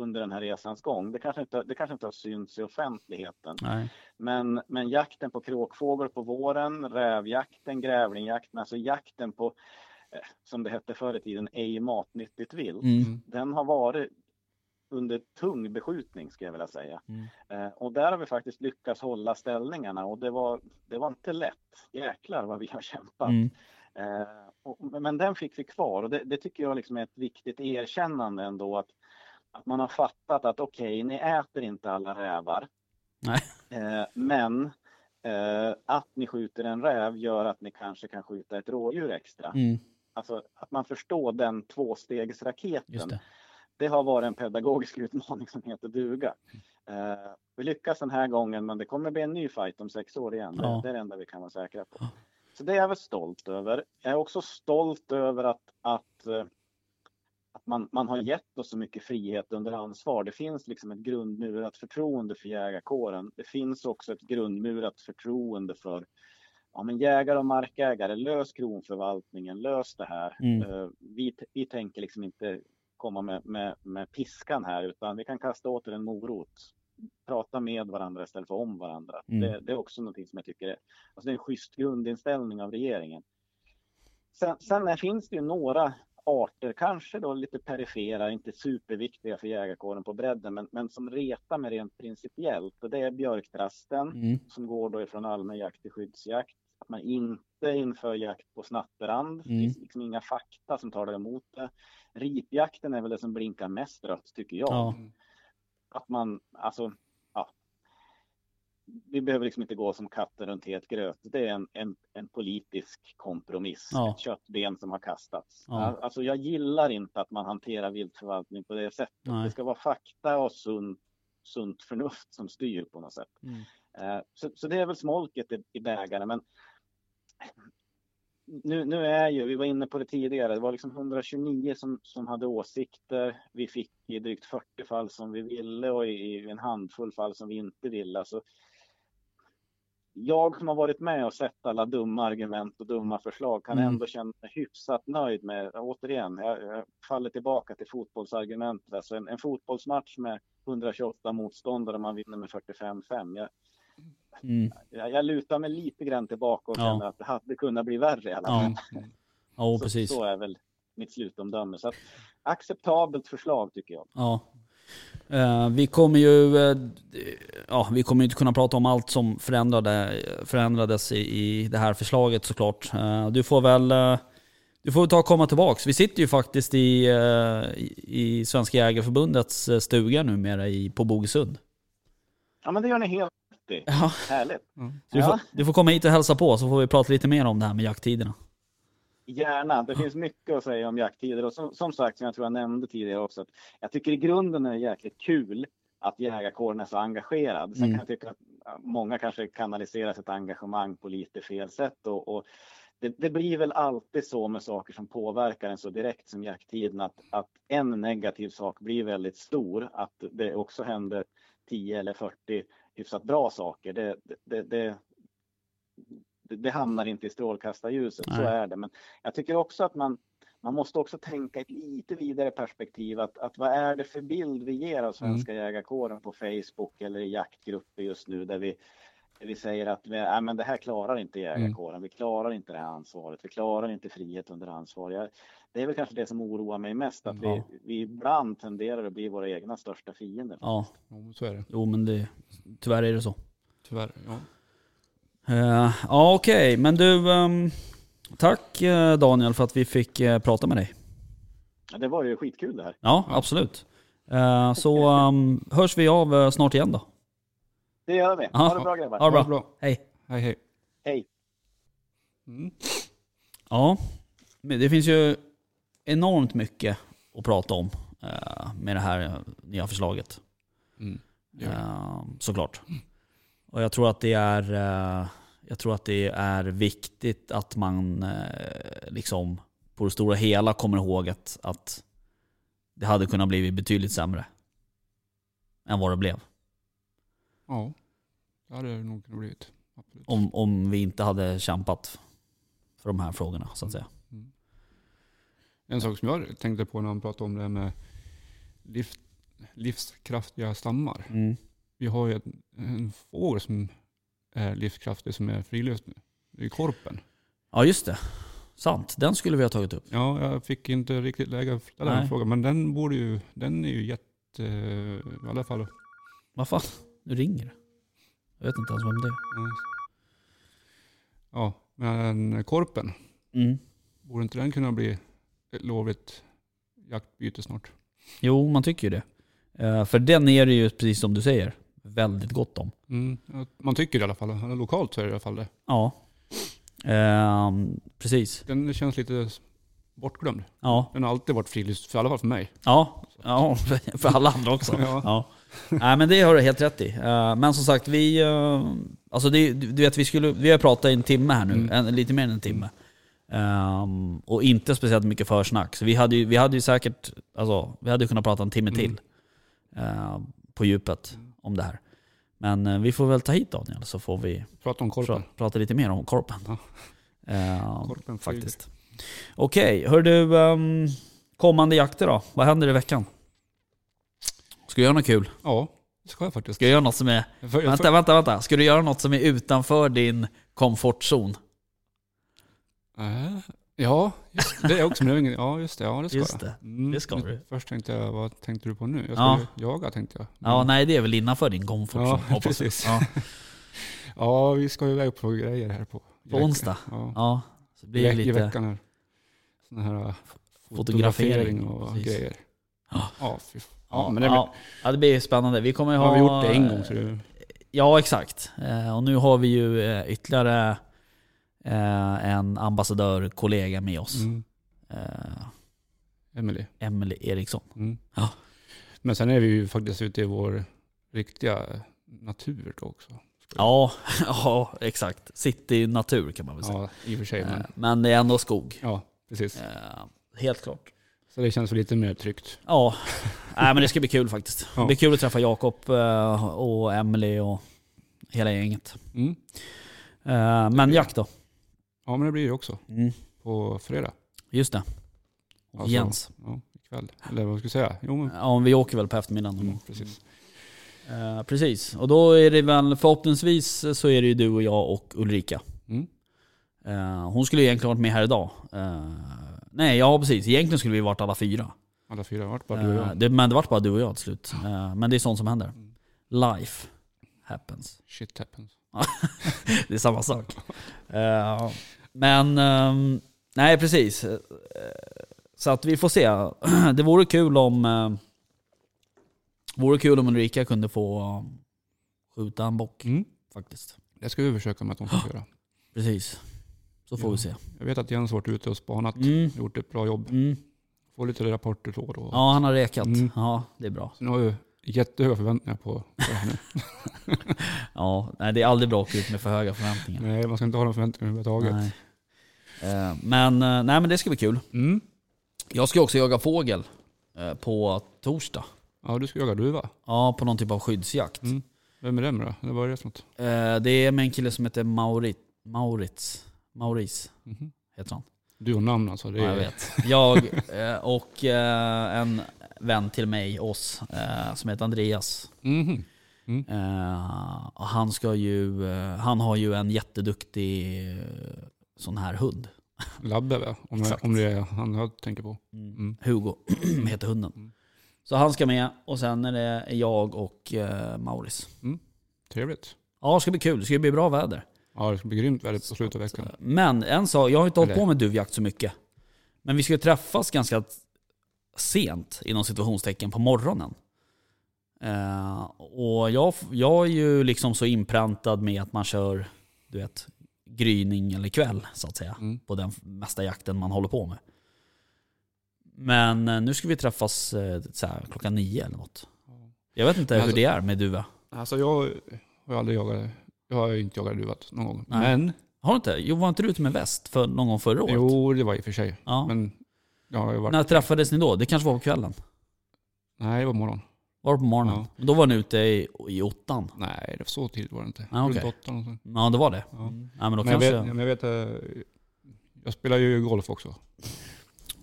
under den här resans gång. Det kanske inte, det kanske inte har synts i offentligheten. Nej. Men, men jakten på kråkfågel på våren, rävjakten, grävlingjakten, alltså jakten på, eh, som det hette förr i tiden, ej matnyttigt vilt. Mm. Den har varit under tung beskjutning skulle jag vilja säga. Mm. Eh, och där har vi faktiskt lyckats hålla ställningarna och det var, det var inte lätt. Jäklar vad vi har kämpat. Mm. Eh, och, men den fick vi kvar och det, det tycker jag liksom är ett viktigt erkännande ändå att, att man har fattat att okej, ni äter inte alla rävar. Eh, men eh, att ni skjuter en räv gör att ni kanske kan skjuta ett rådjur extra. Mm. Alltså att man förstår den tvåstegsraketen. Det. Det har varit en pedagogisk utmaning som heter duga. Eh, vi lyckas den här gången men det kommer bli en ny fight om sex år igen. Ja. Det, är det enda vi kan vara säkra på. Så det är jag väl stolt över. Jag är också stolt över att, att, eh, att man, man har gett oss så mycket frihet under ansvar. Det finns liksom ett grundmurat förtroende för jägarkåren. Det finns också ett grundmurat förtroende för ja, men jägare och markägare. Lös kronförvaltningen, lös det här. Mm. Eh, Vi, vi tänker liksom inte komma med, med, med piskan här utan vi kan kasta åt er en morot. Prata med varandra istället för om varandra. Mm. Det, det är också någonting som jag tycker är, alltså det är en schysst grundinställning av regeringen. Sen, sen finns det ju några arter, kanske då lite perifera, inte superviktiga för jägarkåren på bredden, men, men som retar mig rent principiellt. Och det är björktrasten Mm. som går då ifrån allmän jakt till skyddsjakt. Att man inte inför jakt på snatterand. Det Mm. finns liksom inga fakta som talar emot det. Ripjakten är väl det som blinkar mest rött tycker jag. Ja. Att man, alltså. Vi behöver liksom inte gå som katten runt het gröt. Det är en, en, en politisk kompromiss. Ja. Ett köttben som har kastats. Ja. Alltså jag gillar inte att man hanterar viltförvaltning på det sättet. Nej. Det ska vara fakta och sunt, sunt förnuft som styr på något sätt. Mm. Eh, Så, så det är väl smolket i, i bägaren. Men nu, nu är ju, vi var inne på det tidigare, det var liksom 129 som, som hade åsikter. Vi fick i drygt 40 fall som vi ville och i, i en handfull fall som vi inte ville. Alltså, jag som har varit med och sett alla dumma argument och dumma förslag kan Mm. ändå känna mig hyfsat nöjd med, återigen, jag, jag faller tillbaka till fotbollsargumentet. Alltså en, en fotbollsmatch med 128 motståndare man vinner med 45-5. Jag, Mm. jag, jag lutar mig lite grann tillbaka och Ja. känner att det hade kunnat bli värre i alla fall. Ja, ja så, precis. så är väl mitt slutomdöme. Så att, acceptabelt förslag tycker jag. Ja. Eh, vi kommer ju eh, ja, vi kommer inte kunna prata om allt som förändrade, förändrades i, i det här förslaget såklart. Eh, du får väl du får ta och komma tillbaks. Vi sitter ju faktiskt i, i, Svenska Jägareförbundets stuga numera i, på Bogesund. Ja, men det gör ni helt rätt i. Ja. Härligt. Så du, Ja. får, du får komma hit och hälsa på så får vi prata lite mer om det här med jakttiderna. Gärna. Det finns mycket att säga om jakttider och som, som sagt, som jag tror jag nämnde tidigare också, att jag tycker i grunden är det jäkligt kul att jägarkåren är så engagerad. Sen Mm. kan jag tycka att många kanske kanaliserar sitt engagemang på lite fel sätt och, och det, det blir väl alltid så med saker som påverkar en så direkt som jakttiden att, att en negativ sak blir väldigt stor. Att det också händer 10 eller 40 hyfsat bra saker. Det, det, det, det, det hamnar inte i strålkastarljuset, så Nej. är det. Men jag tycker också att man, man måste också tänka ett lite vidare perspektiv. Att, att vad är det för bild vi ger av svenska jägarkåren på Facebook eller i jaktgrupper just nu där vi, där vi säger att vi, äh, men det här klarar inte jägarkåren. Vi klarar inte det här ansvaret. Vi klarar inte frihet under ansvar. Jag, det är väl kanske det som oroar mig mest, att Ja. vi, vi ibland tenderar att bli våra egna största fiender. Ja, Ja, så är det. jo men det, tyvärr är det så. Tyvärr. Ja. Eh, ja okej, men du ehm, Tack eh, Daniel för att vi fick eh, prata med dig. Ja, Det var ju skitkul det här. Ja, absolut. Eh, så ehm, hörs vi av snart igen då. Det gör vi. Ha det bra grabbar. Ha det bra. bra. Hej. Hej hej. Hej. Mm. Ja, men det finns ju enormt mycket att prata om med det här nya förslaget. Mm. Det det. Eh, såklart. Och jag tror att det är eh, jag tror att det är viktigt att man eh, liksom på det stora hela kommer ihåg att, att det hade kunnat bli betydligt sämre än vad det blev. Ja, det hade det nog kunnat blivit. Absolut. Om, om vi inte hade kämpat för de här frågorna så att säga. En sak som jag tänkte på när man pratade om det här med liv, livskraftiga stammar. Mm. Vi har ju en, en fågel som är livskraftig som är frilöst nu. Det är korpen. Ja just det. Sant. Den skulle vi ha tagit upp. Ja, jag fick inte riktigt läge att ställa Nej. den frågan. Men den borde ju, den är ju jätte, i alla fall. Vad fan? Nu ringer det. Jag vet inte ens vem det är. Ja, men korpen, Mm. borde inte den kunna bli ett lovligt jaktbyte snart? Jo, man tycker ju det. Eh, för den är det ju, precis som du säger, väldigt gott om. Mm, man tycker i alla fall, lokalt så är det i alla fall det. Ja. Ehm, precis. Den känns lite bortglömd. Ja. Den har alltid varit frilufts, för i alla fall för mig. Ja, ja för alla andra också. Ja. Ja. Nej men det har du helt rätt i. Eh, Men som sagt, vi... eh, Alltså det, du vet, vi, skulle, vi har pratat i en timme här nu, Mm. en, lite mer än en timme. Ehm, och inte speciellt mycket försnack. Så vi hade ju, vi hade ju säkert, alltså, vi hade kunnat prata en timme Mm. till. eh, på djupet om det här. Men eh, vi får väl ta hit Daniel så får vi Prata om korpen. pra, prata lite mer om korpen. Ja. Ehm, Korpen faktiskt. Okej, hör du, ehm, kommande jakter då? Vad händer i veckan? Ska du göra något kul? Ja, det ska jag faktiskt. Ska du göra något som är... Jag för, jag Vänta, för, vänta, vänta. Ska du göra något som är utanför din komfortzon? äh, ja, just, det är också min. Ja, just det. Ja, det ska Just det. Mm, Det ska men du. Först tänkte jag, vad tänkte du på nu? Jag ska Ja. jaga tänkte jag. Ja, Men- nej det är väl innanför din komfortzon Ja, hoppas precis. Ja, Ja, vi ska ju iväg på grejer här på, på onsdag. Ja, Ja, så blir det I, i lite veckan här. Sådana här fotografering. fotografering och Precis. grejer. Ja. Ja, fy. Ja, men det, ja, ja, det blir spännande. Vi kommer ju ha... har vi gjort det en gång så det, Ja, exakt. Eh, Och nu har vi ju eh, ytterligare eh, en ambassadörkollega med oss. mm, Eh, Emily. Emily Eriksson. Mm. Ja. Men sen är vi ju faktiskt ute i vår riktiga natur då också. Ja, ja, exakt. City natur kan man väl säga. Ja, i och för sig. Eh, Men, Men det är ändå skog. ja, precis. Eh, Helt klart. Så det känns lite mer tryggt. Ja, Nej, men det ska bli kul faktiskt. Det Ja. blir kul att träffa Jakob eh, och Emily och hela gänget. Mm. Men jakt då? Ja, men det blir det också. Mm. På fredag. Just det. Och Alltså- Jens. Ja, ikväll. Eller vad ska jag säga? Jo, men, Ja, vi åker väl på eftermiddagen mm, precis. Eh, precis, och då är det väl förhoppningsvis så är det ju du och jag och Ulrika. Mm. Eh, hon skulle ju egentligen varit med här idag. Eh, nej, ja precis. Egentligen skulle vi varit alla fyra. Alla fyra har varit bara du och jag. det, men det vart bara du och jag till slut. Men det är sånt som händer. Mm. Life happens. Shit happens. Det är samma sak. Men, ehm, nej precis. Eh, så att vi får se. Det vore kul om uh, vore kul om Ulrika kunde få eh, skjuta en bock Mm. faktiskt. Det ska vi försöka med att de ska göra. Precis. Så får Ja. vi se. Jag vet att Jens har varit ute och spanat. Mm. Gjort ett bra jobb. Mm. Får lite rapporter och då. Ja, han har rekat. Mm. Ja, det är bra. Så nu har jag jättehöga förväntningar på på det här nu. Ja, nej, det är aldrig bra att ut med för höga förväntningar. Nej, man ska inte ha några förväntningar överhuvudtaget. Nej. Eh, Men, eh, nej, men det ska bli kul. Mm. Jag ska också jaga fågel eh, på torsdag. Ja, du ska jaga duva. Ja, på någon typ av skyddsjakt. Mm. Vem är det med då? Eller vad är det för något? Det är med en kille som heter Maurit, Maurits. Maurice Mhm. heter han. Du och namn alltså. Det är... Ja, jag vet. Jag och en vän till mig, oss, som heter Andreas. Mhm. Eh, och han, ska ju, han har ju en jätteduktig sån här hund. Labbe va? Om, jag, om det är han jag tänker på. Mm. Hugo heter hunden. Mm. Så han ska med och sen är det jag och eh, Mauris. Trevligt. Ja, det ska bli kul. Det ska bli bra väder. Ja, det ska bli grymt väder på slutet av veckan. Men en sak, jag har inte hållit på med duvjakt så mycket. Men vi ska träffas ganska sent, inom situationstecken, på morgonen. Eh, och jag, jag är ju liksom så inpräntad med att man kör, du vet, gryning eller kväll så att säga. Mm. På den mesta jakten man håller på med. Men eh, nu ska vi träffas eh, så här, klockan nio eller något. Jag vet inte Men hur alltså- det är med duva. Alltså jag har aldrig jagat, jag har inte jagat duvat någon gång. Nej. Men, Har du inte? Jo, var inte du ute med väst för någon gång förra året? jo det var i och för sig. Ja. Men jag har ju varit, När träffades ni då? Det kanske var på kvällen? nej det var morgon. Var det på morgonen? Då var ni ute i, i ottan? Nej, det var så tidigt var det inte. Ah, okej. Runt åtta någonstans. Ja, det var det. Ja. Mm. Ja, men då Men jag vet, men jag vet, eh, jag spelar ju golf också.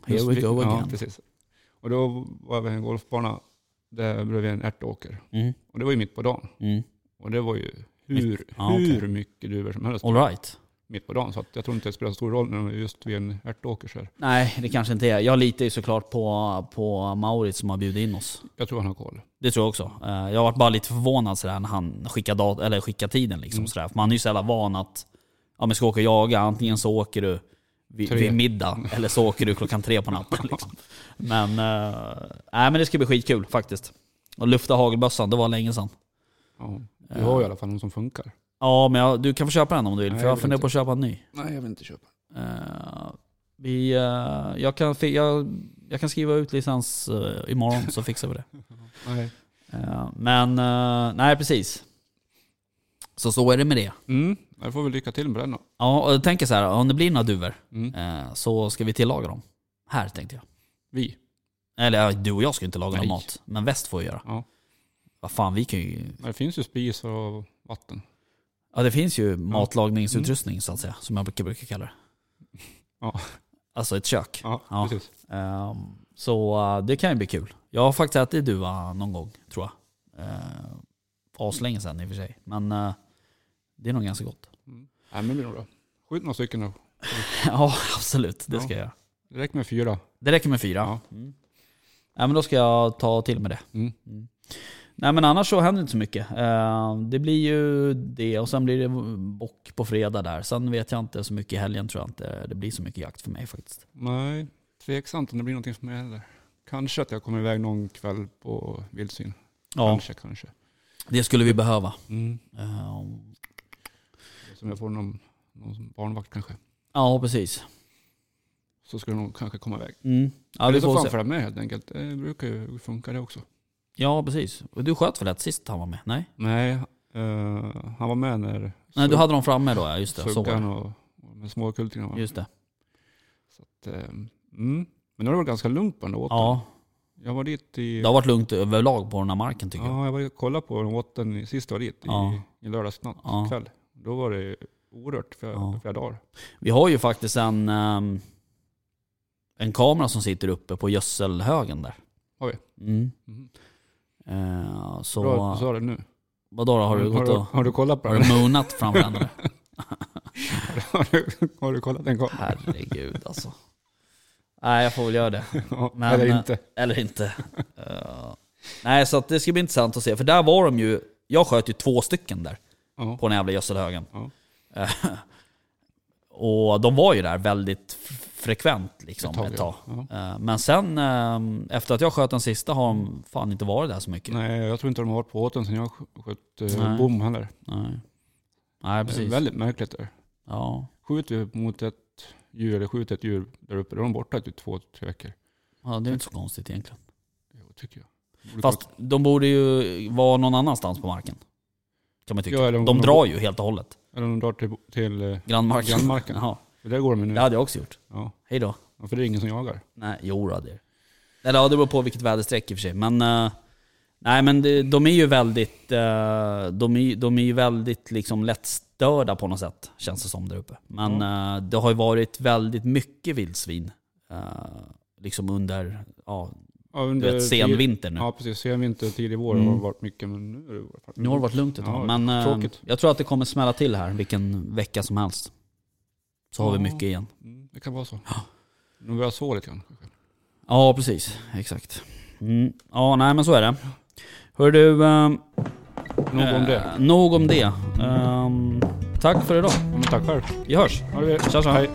Here we go Ja, again. precis. Och då var vi en golfbana där bredvid en ärtåker. Mm. Och det var ju mitt på dagen. Mm. Och det var ju hur, Ja, okej. hur mycket duvor som helst All right. Mitt på dagen. Så jag tror inte det spelar så stor roll när de är just vid en ärtåker. Här. Nej, det kanske inte är. Jag litar ju såklart på, på Maurits som har bjudit in oss. Jag tror han har koll. Det tror jag också. Eh, Jag har varit bara lite förvånad sådär när han skickar, dat- eller skickar tiden. Liksom, Mm. sådär. För man är ju så jävla van att ja, men ska åka och jaga, antingen så åker du vid, vid middag eller så åker du klockan tre på natten. Liksom. Men, nej, men det ska bli skitkul faktiskt. Och lufta hagelbössan, det var länge sedan. Ja. Vi har ju i alla fall någon som funkar. Ja, men jag, du kan få köpa den om du vill. Nej, för jag jag funderar på att köpa en ny. Nej, jag vill inte köpa. Eh, vi, eh, jag, kan, jag, jag kan skriva ut licens uh, imorgon så fixar vi det. Nej. Eh, men nej, precis. Så så är det med det. Mm, jag får väl lycka till med den då. Ja, och jag tänker så här, om det blir några duvor Mm. så ska vi tillaga dem. Här tänkte jag. Vi. Eller du och jag ska inte laga någon mat, men väst får göra. Ja. Vad fan, vi kan ju... Det finns ju spis och vatten. Ja, det finns ju matlagningsutrustning så att säga, som jag brukar, kalla det. Ja. Alltså ett kök. Ja, Ja. precis. Ehm, så eh, det kan ju bli kul. Jag har faktiskt ätit duva någon gång, tror jag. Uh, aslänge sedan i och för sig. Men eh, det är nog ganska gott. Mm. Nej, men det blir nog bra. Skjut några stycken då. ja, absolut. Det Ja. ska jag göra. Det räcker med fyra. Det räcker med fyra. Ja. Mm. Ja, men då ska jag ta till med det. Mm. Nej men annars så händer inte så mycket. Eh, det blir ju det och sen blir det bock på fredag där. Sen vet jag inte så mycket i helgen tror jag inte det blir så mycket jakt för mig faktiskt. Nej, tveksamt om det blir någonting för mig heller. Kanske att jag kommer iväg någon kväll på vildsvin. Ja, Kanske, kanske. det skulle vi behöva. Mm. Eh, Som jag får någon, någon barnvakt kanske. ja precis. Så skulle de kanske komma iväg. Mm. Ja, Eller vi så följa med helt enkelt. Det brukar ju funka det också. Ja precis. Du sköt väl ett sist han var med? Nej? Nej, eh, han var med när Nej du hade dem framme då ja, just det. Så var Suggan det. och, och med småkultingarna var. Just det. Så att, eh, mm. Men nu har det varit ganska lugnt på den där åten. Ja, Jag var dit i... det har varit lugnt överlag på den här marken tycker jag. Ja, jag var och kollade på den åten i- sist jag var dit, Ja. i, i lördags natt Ja. kväll. Då var det orört för Ja. flera dagar. Vi har ju faktiskt en, ehm, en kamera som sitter uppe på gödselhögen där. Har vi? Mm. Mm. Eh, så, Bra att du sa det nu. vadå då? Har du gått har, och har du kollat på har den? du moonat framför eller? har, du, har du kollat den kameran? Herregud alltså. Nej, jag får väl göra det. Men, Eller eh, inte. Eller inte. Eh, nej, så det ska bli intressant att se. För där var de ju, jag sköt ju två stycken där Ja. på den jävla gödselhögen. Ja. Eh, och de var ju där väldigt frekvent liksom Ett tag, ett tag. ja. Eh, men sen eh, efter att jag sköt den sista har de fan inte varit där så mycket. Nej, jag tror inte de har varit på båten sedan jag sk- sköt Nej. eh, bom heller. Nej, Nej Det är precis. väldigt märkligt där. Ja. Skjuter vi mot ett djur eller skjuter ett djur där uppe, då är de borta i typ två, tre veckor. ja, det är inte så konstigt egentligen. Jo, tycker jag. Borde Fast de borde ju vara någon annanstans på marken. Kan man tycka. Ja, de de- dra ju helt och hållet. Eller de drar till, till eh, Grannmarken. grannmarken. Jaha, För där går de ju nu. det hade jag också gjort. Ja. Hej då. Ja, för det är ingen som jagar. Nej, jo då, det är Eller ja, det beror på vilket väderstreck i och för sig. Men, eh, nej, men det, de är ju väldigt, eh, de, är, de är ju väldigt liksom lättstörda på något sätt, känns det som där uppe. Men eh, det har ju varit väldigt mycket vildsvin. eh, liksom under, ja, Ja, du under vet, tid- senvinter nu. Ja, precis. Senvinter, tidig vår Mm. har det varit mycket, men nu har det varit... Nu har det varit lugnt ett tag, Ja, men eh, tråkigt. jag tror att det kommer smälla till här vilken vecka som helst. Så har vi Ja. mycket igen. Mm, det kan vara så. Nu börjar så lite grann. Ja, precis. Exakt. Mm. Ja, nej men så är det. Hör du... ehm, Nog om det. eh, nog om det. Ehm, tack för idag. Ja, tack själv. Vi hörs. Ha det. Tja, tja. Hej.